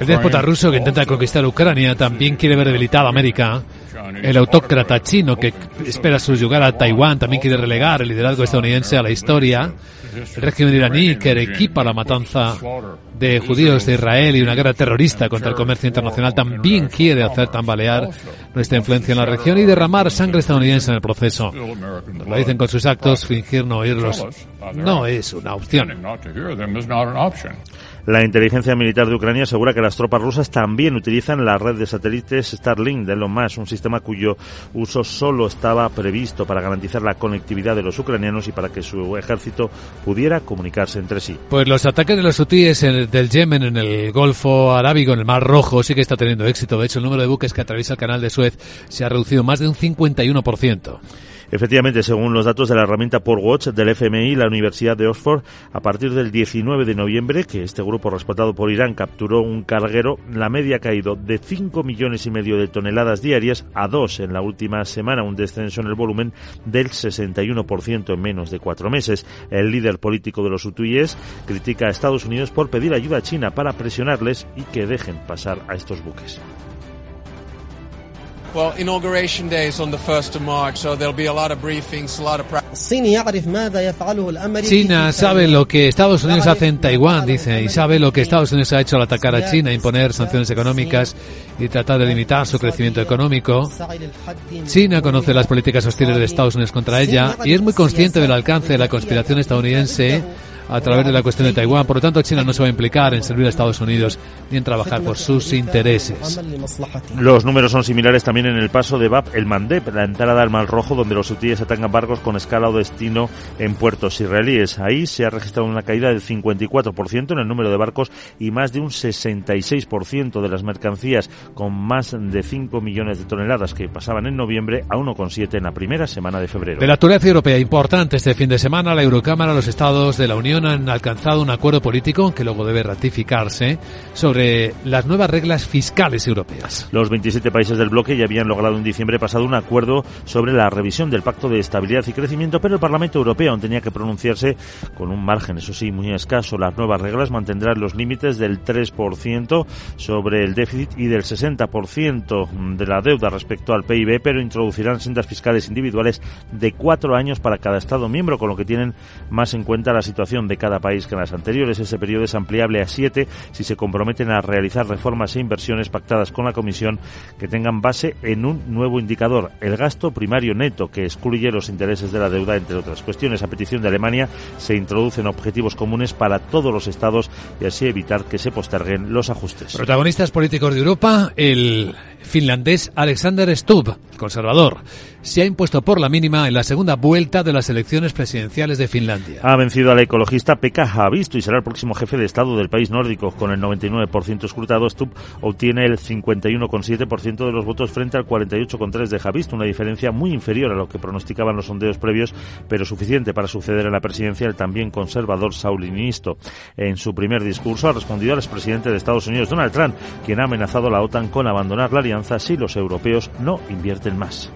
El déspota ruso que intenta conquistar Ucrania también quiere ver debilitada América. El autócrata chino que espera subyugar a Taiwán también quiere relegar el liderazgo estadounidense a la historia. El régimen iraní que equipa la matanza de judíos de Israel y una guerra terrorista contra el comercio internacional también quiere hacer tambalear nuestra influencia en la región y derramar sangre estadounidense en el proceso. lo dicen con sus actos, fingir no oírlos no es una opción. La inteligencia militar de Ucrania asegura que las tropas rusas también utilizan la red de satélites Starlink de Elon Musk, un sistema cuyo uso solo estaba previsto para garantizar la conectividad de los ucranianos y para que su ejército pudiera comunicarse entre sí. Pues los ataques de los hutíes del Yemen en el Golfo Arábigo, en el Mar Rojo, sí que está teniendo éxito. De hecho, el número de buques que atraviesa el canal de Suez se ha reducido más de un 51%. Efectivamente, según los datos de la herramienta Por Watch del FMI, la Universidad de Oxford, a partir del 19 de noviembre, que este grupo respaldado por Irán capturó un carguero, la media ha caído de 5 millones y medio de toneladas diarias a 2 en la última semana, un descenso en el volumen del 61% en menos de cuatro meses. El líder político de los hutíes critica a Estados Unidos por pedir ayuda a China para presionarles y que dejen pasar a estos buques. Well, inauguration day is on the 1st of March, so there'll be a lot of briefings, a lot of China sabe lo que Estados Unidos hace en Taiwán, dice, y sabe lo que Estados Unidos ha hecho al atacar a China, imponer sanciones económicas y tratar de limitar su crecimiento económico. China conoce las políticas hostiles de Estados Unidos contra ella y es muy consciente del alcance de la conspiración estadounidense a través de la cuestión de Taiwán. Por lo tanto, China no se va a implicar en servir a Estados Unidos ni en trabajar por sus intereses. Los números son similares también en el paso de Bab el Mandeb, la entrada al Mar Rojo, donde los hutíes atacan barcos con escala o destino en puertos israelíes. Ahí se ha registrado una caída del 54% en el número de barcos y más de un 66% de las mercancías, con más de 5 millones de toneladas que pasaban en noviembre a 1,7 en la primera semana de febrero. De la actualidad europea importante este fin de semana, la Eurocámara, los estados de la Unión han alcanzado un acuerdo político que luego debe ratificarse sobre las nuevas reglas fiscales europeas. Los 27 países del bloque ya habían logrado en diciembre pasado un acuerdo sobre la revisión del Pacto de Estabilidad y Crecimiento, pero el Parlamento Europeo aún tenía que pronunciarse con un margen, eso sí, muy escaso. Las nuevas reglas mantendrán los límites del 3% sobre el déficit y del 60% de la deuda respecto al PIB, pero introducirán sendas fiscales individuales de cuatro años para cada Estado miembro, con lo que tienen más en cuenta la situación de cada país que en las anteriores. Ese periodo es ampliable a siete si se comprometen a realizar reformas e inversiones pactadas con la Comisión que tengan base en un nuevo indicador, el gasto primario neto, que excluye los intereses de la deuda, entre otras cuestiones. A petición de Alemania se introducen objetivos comunes para todos los estados y así evitar que se posterguen los ajustes. Protagonistas políticos de Europa, el finlandés Alexander Stubb, conservador, se ha impuesto por la mínima en la segunda vuelta de las elecciones presidenciales de Finlandia. Ha vencido al ecologista Pekka Haavisto y será el próximo jefe de Estado del país nórdico. Con el 99% escrutado, Stubb obtiene el 51,7% de los votos frente al 48,3% de Haavisto, una diferencia muy inferior a lo que pronosticaban los sondeos previos, pero suficiente para suceder en la presidencia el también conservador Sauli. En su primer discurso ha respondido al expresidente de Estados Unidos, Donald Trump, quien ha amenazado a la OTAN con abandonar la alianza si los europeos no invierten más.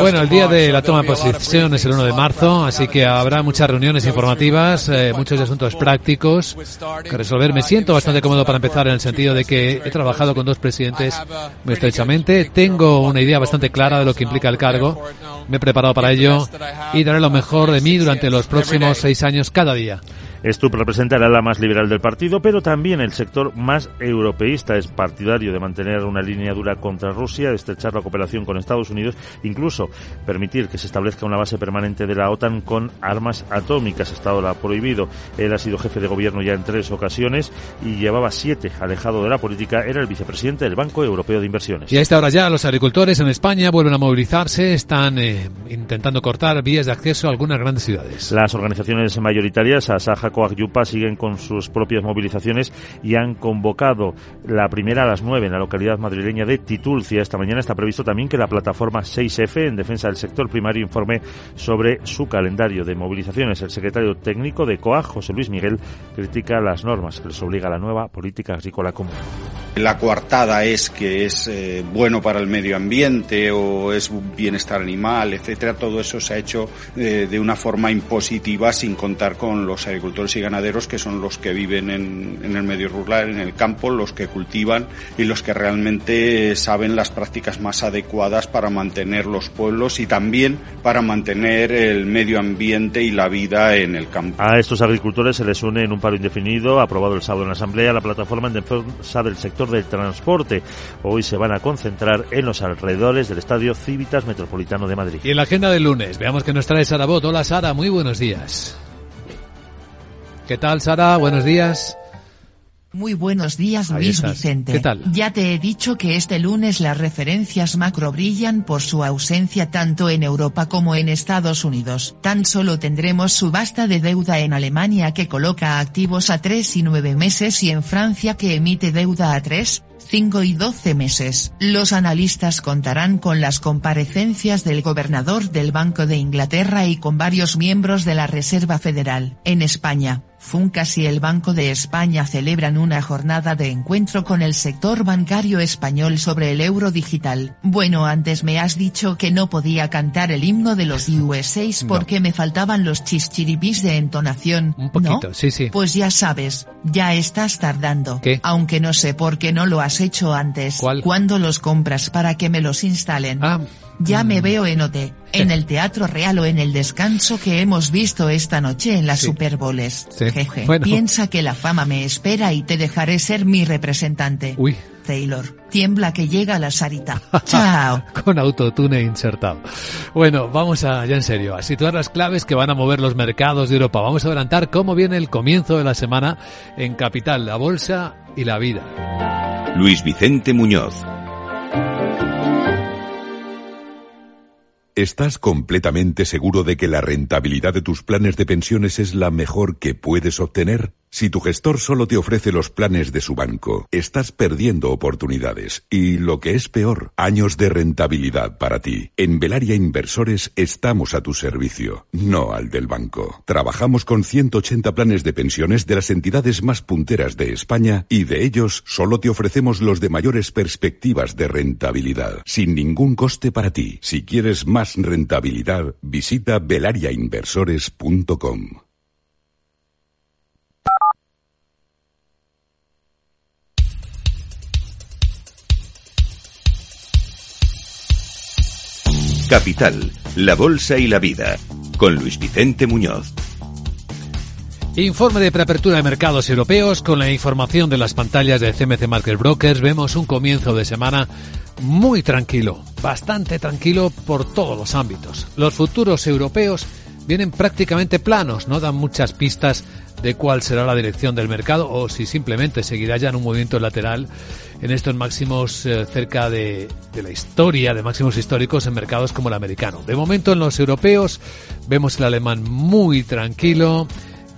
Bueno, el día de la toma de posición es el 1 de marzo, así que habrá muchas reuniones informativas, eh, muchos asuntos prácticos que resolver. Me siento bastante cómodo para empezar en el sentido de que he trabajado con dos presidentes muy estrechamente. Tengo una idea bastante clara de lo que implica el cargo. Me he preparado para ello y daré lo mejor de mí durante los próximos seis años cada día. Stubb representa el ala más liberal del partido, pero también el sector más europeísta. Es partidario de mantener una línea dura contra Rusia, de estrechar la cooperación con Estados Unidos, incluso permitir que se establezca una base permanente de la OTAN con armas atómicas. Estado la prohibido. Él ha sido jefe de gobierno ya en tres ocasiones y llevaba siete alejado de la política. Era el vicepresidente del Banco Europeo de Inversiones. Y a esta hora ya los agricultores en España vuelven a movilizarse, están eh, intentando cortar vías de acceso a algunas grandes ciudades. Las organizaciones mayoritarias, Asaja, Coagyupa siguen con sus propias movilizaciones y han convocado la primera a las 9 en la localidad madrileña de Titulcia. Esta mañana está previsto también que la plataforma 6F en defensa del sector primario informe sobre su calendario de movilizaciones. El secretario técnico de COAG, José Luis Miguel, critica las normas que les obliga a la nueva política agrícola común. La coartada es que es eh, bueno para el medio ambiente o es bienestar animal, etcétera. Todo eso se ha hecho eh, de una forma impositiva sin contar con los agricultores y ganaderos que son los que viven en, en el medio rural, en el campo, los que cultivan y los que realmente saben las prácticas más adecuadas para mantener los pueblos y también para mantener el medio ambiente y la vida en el campo. A estos agricultores se les une en un paro indefinido, aprobado el sábado en la Asamblea, la plataforma en defensa del sector del transporte. Hoy se van a concentrar en los alrededores del Estadio Civitas Metropolitano de Madrid. Y en la agenda del lunes, veamos que nos trae Sara Bot. Hola Sara, muy buenos días. ¿Qué tal Sara? Buenos días. Muy buenos días Ahí Luis estás. Vicente. ¿Qué tal? Ya te he dicho que este lunes las referencias macro brillan por su ausencia tanto en Europa como en Estados Unidos. Tan solo tendremos subasta de deuda en Alemania que coloca activos a 3 y 9 meses y en Francia que emite deuda a 3, 5 y 12 meses. Los analistas contarán con las comparecencias del gobernador del Banco de Inglaterra y con varios miembros de la Reserva Federal. En España, Funcas y el Banco de España celebran una jornada de encuentro con el sector bancario español sobre el euro digital. Bueno, antes me has dicho que no podía cantar el himno de los USAs No. porque me faltaban los chischiribis de entonación. Un poquito, sí, sí. Pues ya sabes, ya estás tardando. ¿Qué? Aunque no sé por qué no lo has hecho antes. ¿Cuál? ¿Cuándo los compras para que me los instalen? Ah. Ya Mm. me veo en OT, en el Teatro Real o en el descanso que hemos visto esta noche en las Sí. Super Bowls. Sí. Jeje. Bueno. Piensa que la fama me espera y te dejaré ser mi representante. Uy. Taylor, tiembla que llega la Sarita. Chao. Con autotune insertado. Bueno, vamos a, ya en serio, a situar las claves que van a mover los mercados de Europa. Vamos a adelantar cómo viene el comienzo de la semana en Capital, la Bolsa y la Vida. Luis Vicente Muñoz. ¿Estás completamente seguro de que la rentabilidad de tus planes de pensiones es la mejor que puedes obtener? Si tu gestor solo te ofrece los planes de su banco, estás perdiendo oportunidades y, lo que es peor, años de rentabilidad para ti. En Velaria Inversores estamos a tu servicio, no al del banco. Trabajamos con 180 planes de pensiones de las entidades más punteras de España y de ellos solo te ofrecemos los de mayores perspectivas de rentabilidad, sin ningún coste para ti. Si quieres más rentabilidad, visita velariainversores.com. Capital, la Bolsa y la Vida. Con Luis Vicente Muñoz. Informe de preapertura de mercados europeos con la información de las pantallas de CMC Market Brokers. Vemos un comienzo de semana muy tranquilo, bastante tranquilo por todos los ámbitos. Los futuros europeos vienen prácticamente planos, no dan muchas pistas de cuál será la dirección del mercado o si simplemente seguirá ya en un movimiento lateral en estos máximos eh, cerca de, de la historia, de máximos históricos en mercados como el americano. De momento en los europeos vemos el alemán muy tranquilo,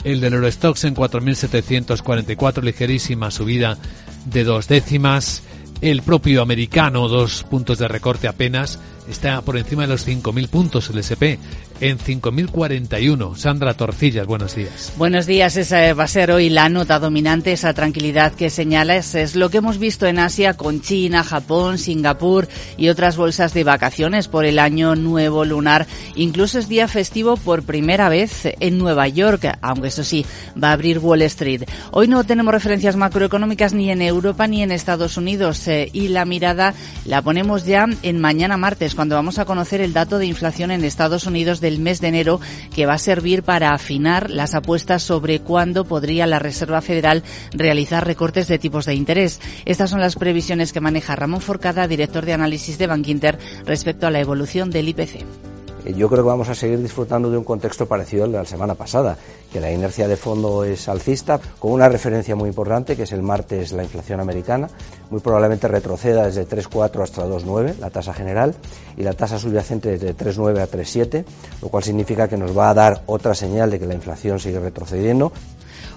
el del Eurostox en 4.744, ligerísima subida de dos décimas. El propio americano, dos puntos de recorte apenas, está por encima de los 5.000 puntos el SP, en 5.041. Sandra Torcillas, buenos días. Buenos días, esa va a ser hoy la nota dominante, esa tranquilidad que señalas. Es lo que hemos visto en Asia con China, Japón, Singapur y otras bolsas de vacaciones por el año nuevo lunar. Incluso es día festivo por primera vez en Nueva York, aunque eso sí, va a abrir Wall Street. Hoy no tenemos referencias macroeconómicas ni en Europa ni en Estados Unidos eh, y la mirada la ponemos ya en mañana martes, cuando vamos a conocer el dato de inflación en Estados Unidos del mes de enero que va a servir para afinar las apuestas sobre cuándo podría la Reserva Federal realizar recortes de tipos de interés. Estas son las previsiones que maneja Ramón Forcada, director de análisis de Bankinter, respecto a la evolución del IPC. Yo creo que vamos a seguir disfrutando de un contexto parecido al de la semana pasada, que la inercia de fondo es alcista, con una referencia muy importante, que es el martes la inflación americana, muy probablemente retroceda desde 3,4 hasta 2,9 la tasa general y la tasa subyacente desde 3,9 a 3,7, lo cual significa que nos va a dar otra señal de que la inflación sigue retrocediendo.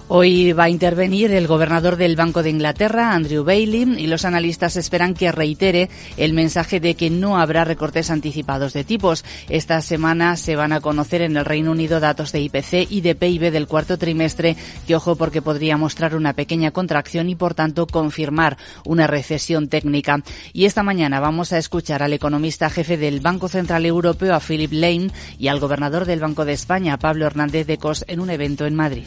Hoy va a intervenir el gobernador del Banco de Inglaterra, Andrew Bailey, y los analistas esperan que reitere el mensaje de que no habrá recortes anticipados de tipos. Esta semana se van a conocer en el Reino Unido datos de IPC y de PIB del cuarto trimestre, que ojo porque podría mostrar una pequeña contracción y por tanto confirmar una recesión técnica. Y esta mañana vamos a escuchar al economista jefe del Banco Central Europeo, a Philip Lane, y al gobernador del Banco de España, Pablo Hernández de Cos, en un evento en Madrid.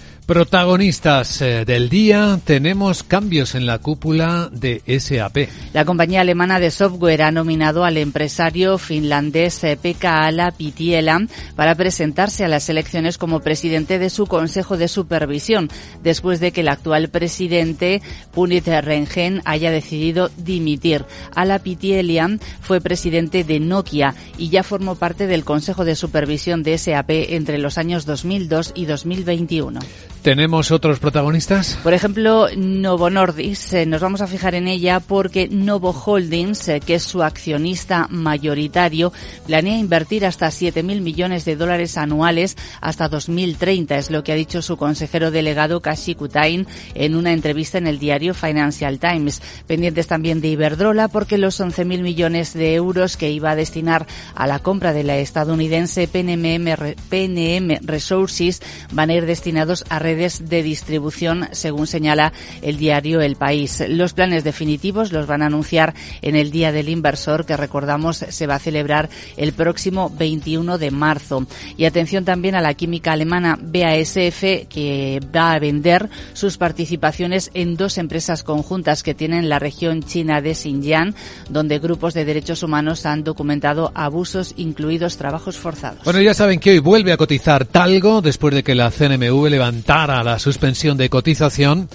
Protagonistas eh, del día, tenemos cambios en la cúpula de SAP. La compañía alemana de software ha nominado al empresario finlandés eh, Pekka Ala Pitiela para presentarse a las elecciones como presidente de su consejo de supervisión, después de que el actual presidente Punit Rengen haya decidido dimitir. Ala Pitiela fue presidente de Nokia y ya formó parte del consejo de supervisión de SAP entre los años 2002 y 2021. ¿Tenemos otros protagonistas? Por ejemplo, Novo Nordisk. Eh, nos vamos a fijar en ella porque Novo Holdings, eh, que es su accionista mayoritario, planea invertir hasta 7.000 millones de dólares anuales hasta 2030. Es lo que ha dicho su consejero delegado Kashi Kutain en una entrevista en el diario Financial Times. Pendientes también de Iberdrola porque los 11.000 millones de euros que iba a destinar a la compra de la estadounidense PNM, PNM Resources van a ir destinados a redes de distribución, según señala el diario El País. Los planes definitivos los van a anunciar en el Día del Inversor, que recordamos se va a celebrar el próximo 21 de marzo. Y atención también a la química alemana BASF, que va a vender sus participaciones en dos empresas conjuntas que tienen la región china de Xinjiang, donde grupos de derechos humanos han documentado abusos, incluidos trabajos forzados. Bueno, ya saben que hoy vuelve a cotizar Talgo después de que la CNMV levantara a la suspensión de cotización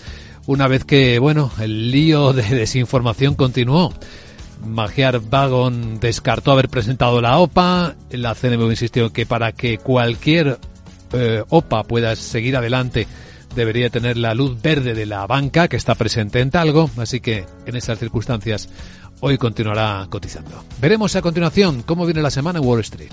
una vez que, bueno, el lío de desinformación continuó. Magiar Vagon descartó haber presentado la OPA. La CNMV insistió que para que cualquier eh, OPA pueda seguir adelante debería tener la luz verde de la banca que está presente en Talgo. Así que en esas circunstancias hoy continuará cotizando. Veremos a continuación cómo viene la semana en Wall Street.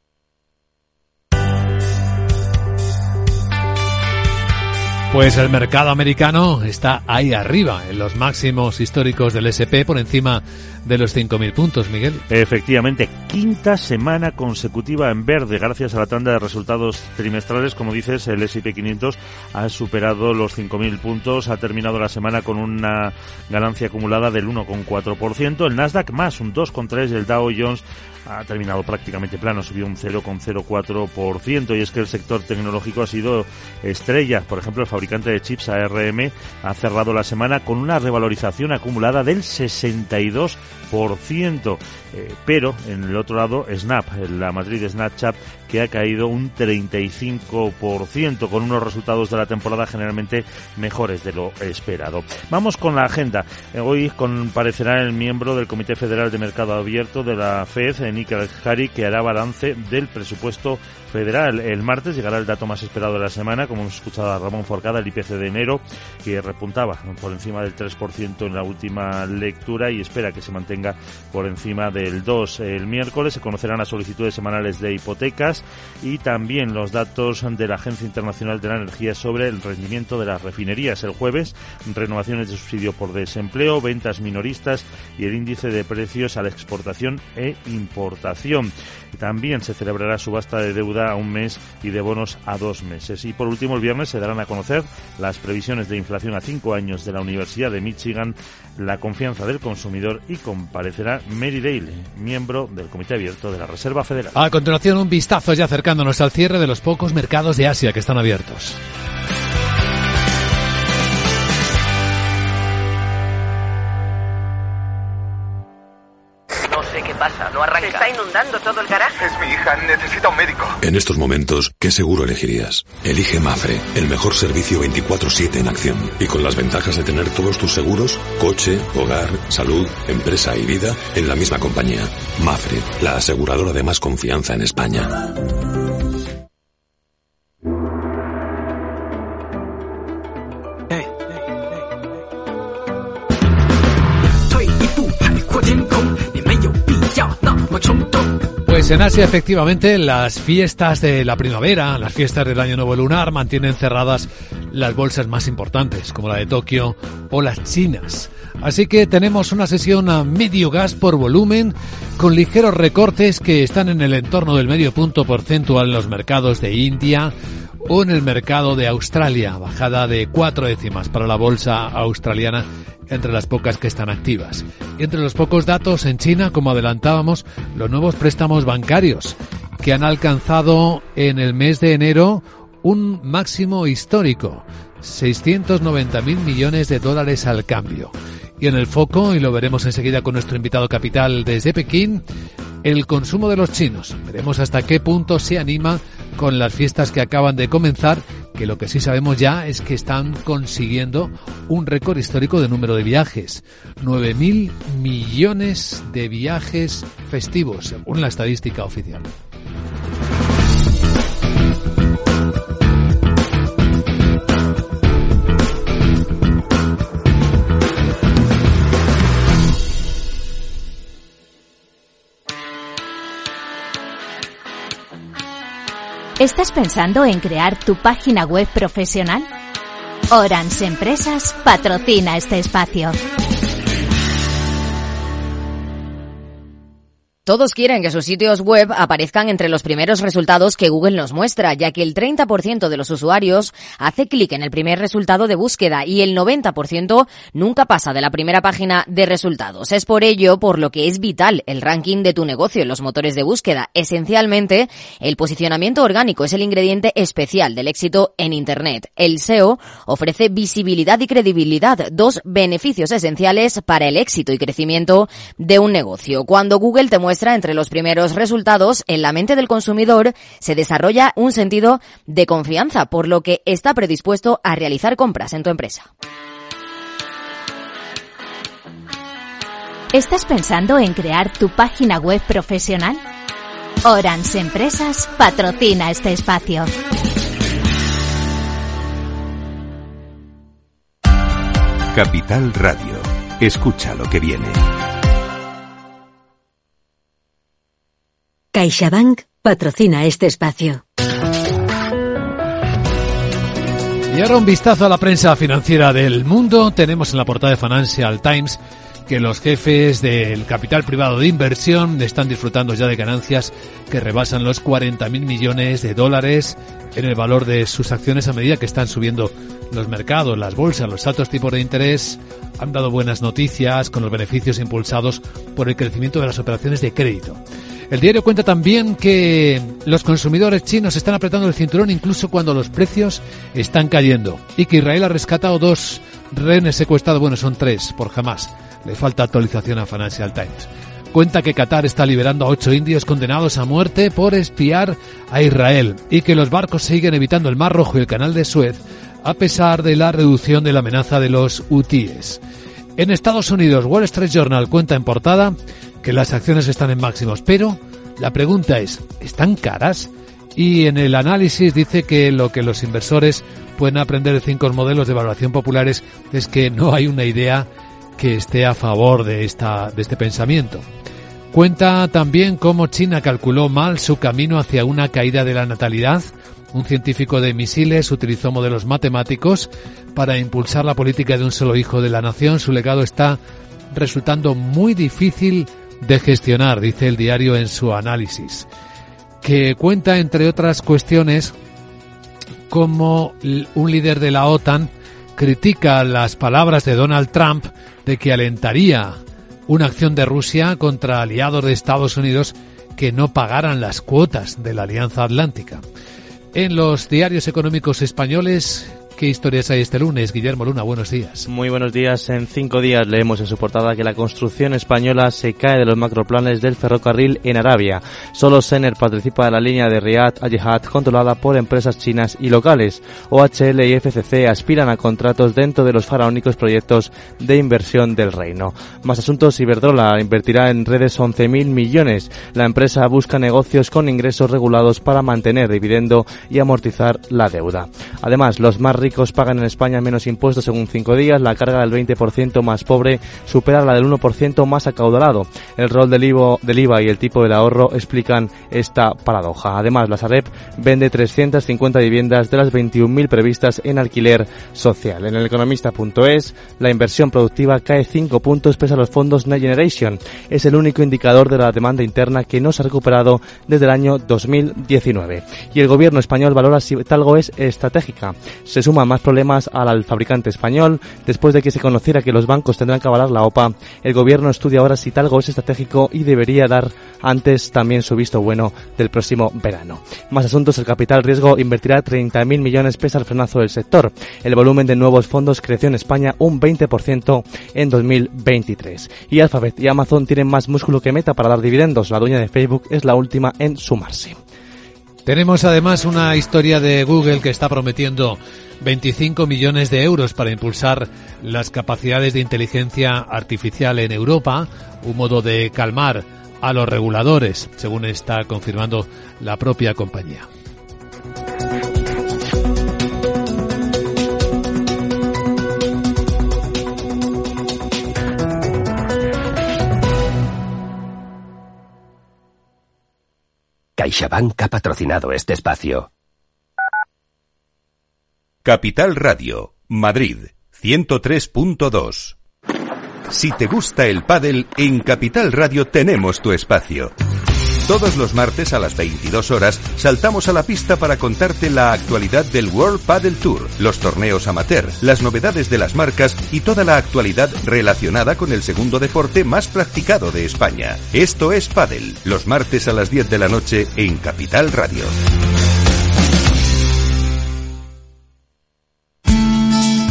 Pues el mercado americano está ahí arriba, en los máximos históricos del SP, por encima de los 5.000 puntos, Miguel. Efectivamente, quinta semana consecutiva en verde, gracias a la tanda de resultados trimestrales. Como dices, el S&P 500 ha superado los 5.000 puntos, ha terminado la semana con una ganancia acumulada del 1,4%. El Nasdaq más un 2,3%, el Dow Jones ha terminado prácticamente plano, subió un 0,04% y es que el sector tecnológico ha sido estrella. Por ejemplo, el fabricante de chips ARM ha cerrado la semana con una revalorización acumulada del 62%. Eh, pero en el otro lado, Snap, la matriz de Snapchat, que ha caído un 35%, con unos resultados de la temporada generalmente mejores de lo esperado. Vamos con la agenda. Hoy comparecerá el miembro del Comité Federal de Mercado Abierto de la FED, Nick Hari, que hará balance del presupuesto federal. El martes llegará el dato más esperado de la semana, como hemos escuchado a Ramón Forcada, el IPC de enero, que repuntaba por encima del 3% en la última lectura y espera que se mantenga por encima del 2%. El miércoles se conocerán las solicitudes semanales de hipotecas y también los datos de la Agencia Internacional de la Energía sobre el rendimiento de las refinerías. El jueves, renovaciones de subsidio por desempleo, ventas minoristas y el índice de precios a la exportación e importación. También se celebrará subasta de deuda a un mes y de bonos a dos meses. Y por último, el viernes se darán a conocer las previsiones de inflación a cinco años de la Universidad de Michigan, la confianza del consumidor y comparecerá Mary Daly, miembro del Comité Abierto de la Reserva Federal. A continuación, un vistazo ya acercándonos al cierre de los pocos mercados de Asia que están abiertos. No arranca. Se está inundando todo el garaje. Es mi hija, necesita un médico. En estos momentos, ¿qué seguro elegirías? Elige Mafre, el mejor servicio 24-7 en acción. Y con las ventajas de tener todos tus seguros, coche, hogar, salud, empresa y vida, en la misma compañía. Mafre, la aseguradora de más confianza en España. Pues en Asia, efectivamente, las fiestas de la primavera, las fiestas del Año Nuevo Lunar, mantienen cerradas las bolsas más importantes, como la de Tokio o las chinas. Así que tenemos una sesión a medio gas por volumen, con ligeros recortes que están en el entorno del medio punto porcentual en los mercados de India o en el mercado de Australia, bajada de cuatro décimas para la bolsa australiana entre las pocas que están activas. Y entre los pocos datos en China, como adelantábamos, los nuevos préstamos bancarios, que han alcanzado en el mes de enero un máximo histórico, 690.000 millones de dólares al cambio. Y en el foco, y lo veremos enseguida con nuestro invitado capital desde Pekín, el consumo de los chinos. Veremos hasta qué punto se anima con las fiestas que acaban de comenzar, que lo que sí sabemos ya es que están consiguiendo un récord histórico de número de viajes. 9.000 millones de viajes festivos, según la estadística oficial. ¿Estás pensando en crear tu página web profesional? Orange Empresas patrocina este espacio. Todos quieren que sus sitios web aparezcan entre los primeros resultados que Google nos muestra, ya que el 30% de los usuarios hace clic en el primer resultado de búsqueda y el 90% nunca pasa de la primera página de resultados. Es por ello por lo que es vital el ranking de tu negocio en los motores de búsqueda. Esencialmente, el posicionamiento orgánico es el ingrediente especial del éxito en Internet. El SEO ofrece visibilidad y credibilidad, dos beneficios esenciales para el éxito y crecimiento de un negocio. Cuando Google te muestra entre los primeros resultados, en la mente del consumidor se desarrolla un sentido de confianza, por lo que está predispuesto a realizar compras en tu empresa. ¿Estás pensando en crear tu página web profesional? Orange Empresas patrocina este espacio. Capital Radio. Escucha lo que viene. CaixaBank patrocina este espacio. Y ahora un vistazo a la prensa financiera del mundo. Tenemos en la portada de Financial Times que los jefes del capital privado de inversión están disfrutando ya de ganancias que rebasan los 40.000 millones de dólares en el valor de sus acciones a medida que están subiendo los mercados, las bolsas, los altos tipos de interés han dado buenas noticias con los beneficios impulsados por el crecimiento de las operaciones de crédito. El diario cuenta también que los consumidores chinos están apretando el cinturón incluso cuando los precios están cayendo y que Israel ha rescatado dos rehenes secuestrados, bueno, son tres por jamás. Le falta actualización a Financial Times. Cuenta que Qatar está liberando a ocho indios condenados a muerte por espiar a Israel y que los barcos siguen evitando el Mar Rojo y el Canal de Suez a pesar de la reducción de la amenaza de los hutíes. En Estados Unidos, Wall Street Journal cuenta en portada que las acciones están en máximos, pero la pregunta es, ¿están caras? Y en el análisis dice que lo que los inversores pueden aprender de cinco modelos de valoración populares es que no hay una idea que esté a favor de, esta, de este pensamiento. Cuenta también cómo China calculó mal su camino hacia una caída de la natalidad. Un científico de misiles utilizó modelos matemáticos para impulsar la política de un solo hijo de la nación. Su legado está resultando muy difícil de gestionar, dice el diario en su análisis, que cuenta, entre otras cuestiones, como un líder de la OTAN critica las palabras de Donald Trump de que alentaría una acción de Rusia contra aliados de Estados Unidos que no pagaran las cuotas de la Alianza Atlántica. En los diarios económicos españoles ¿Qué historias hay este lunes? Guillermo Luna, buenos días. Muy buenos días. En cinco días leemos en su portada que la construcción española se cae de los macroplanes del ferrocarril en Arabia. Solo Sener participa de la línea de Riyadh a Jihad controlada por empresas chinas y locales. OHL y FCC aspiran a contratos dentro de los faraónicos proyectos de inversión del reino. Más asuntos, Iberdrola invertirá en redes 11.000 millones. La empresa busca negocios con ingresos regulados para mantener dividendo y amortizar la deuda. Además, los más ricos pagan en España menos impuestos según cinco días, la carga del 20% más pobre supera la del 1% más acaudalado. El rol del IVA, del IVA y el tipo del ahorro explican esta paradoja. Además, la Sareb vende 350 viviendas de las 21.000 previstas en alquiler social. En el economista.es, la inversión productiva cae 5 puntos pese a los fondos Next Generation. Es el único indicador de la demanda interna que no se ha recuperado desde el año 2019. Y el gobierno español valora si Talgo es estratégica. Se suma más problemas al fabricante español. Después de que se conociera que los bancos tendrán que avalar la OPA, el gobierno estudia ahora si Talgo es estratégico y debería dar antes también su visto bueno del próximo verano. Más asuntos, el capital riesgo invertirá 30.000 millones pese al frenazo del sector. El volumen de nuevos fondos creció en España un 20% en 2023. Y Alphabet y Amazon tienen más músculo que Meta para dar dividendos. La dueña de Facebook es la última en sumarse. Tenemos además una historia de Google que está prometiendo 25 millones de euros para impulsar las capacidades de inteligencia artificial en Europa, un modo de calmar a los reguladores, según está confirmando la propia compañía. CaixaBank ha patrocinado este espacio. Capital Radio, Madrid, 103.2. Si te gusta el pádel, en Capital Radio tenemos tu espacio. Todos los martes a las 22 horas saltamos a la pista para contarte la actualidad del World Paddle Tour, los torneos amateur, las novedades de las marcas y toda la actualidad relacionada con el segundo deporte más practicado de España. Esto es Paddle, los martes a las 10 de la noche en Capital Radio.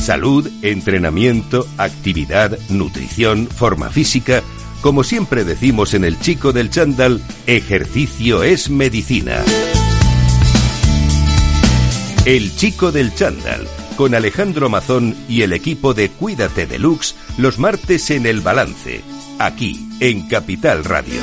Salud, entrenamiento, actividad, nutrición, forma física. Como siempre decimos en el chico del chándal, ejercicio es medicina. El chico del chándal, con Alejandro Mazón y el equipo de Cuídate Deluxe, los martes en El Balance, aquí en Capital Radio.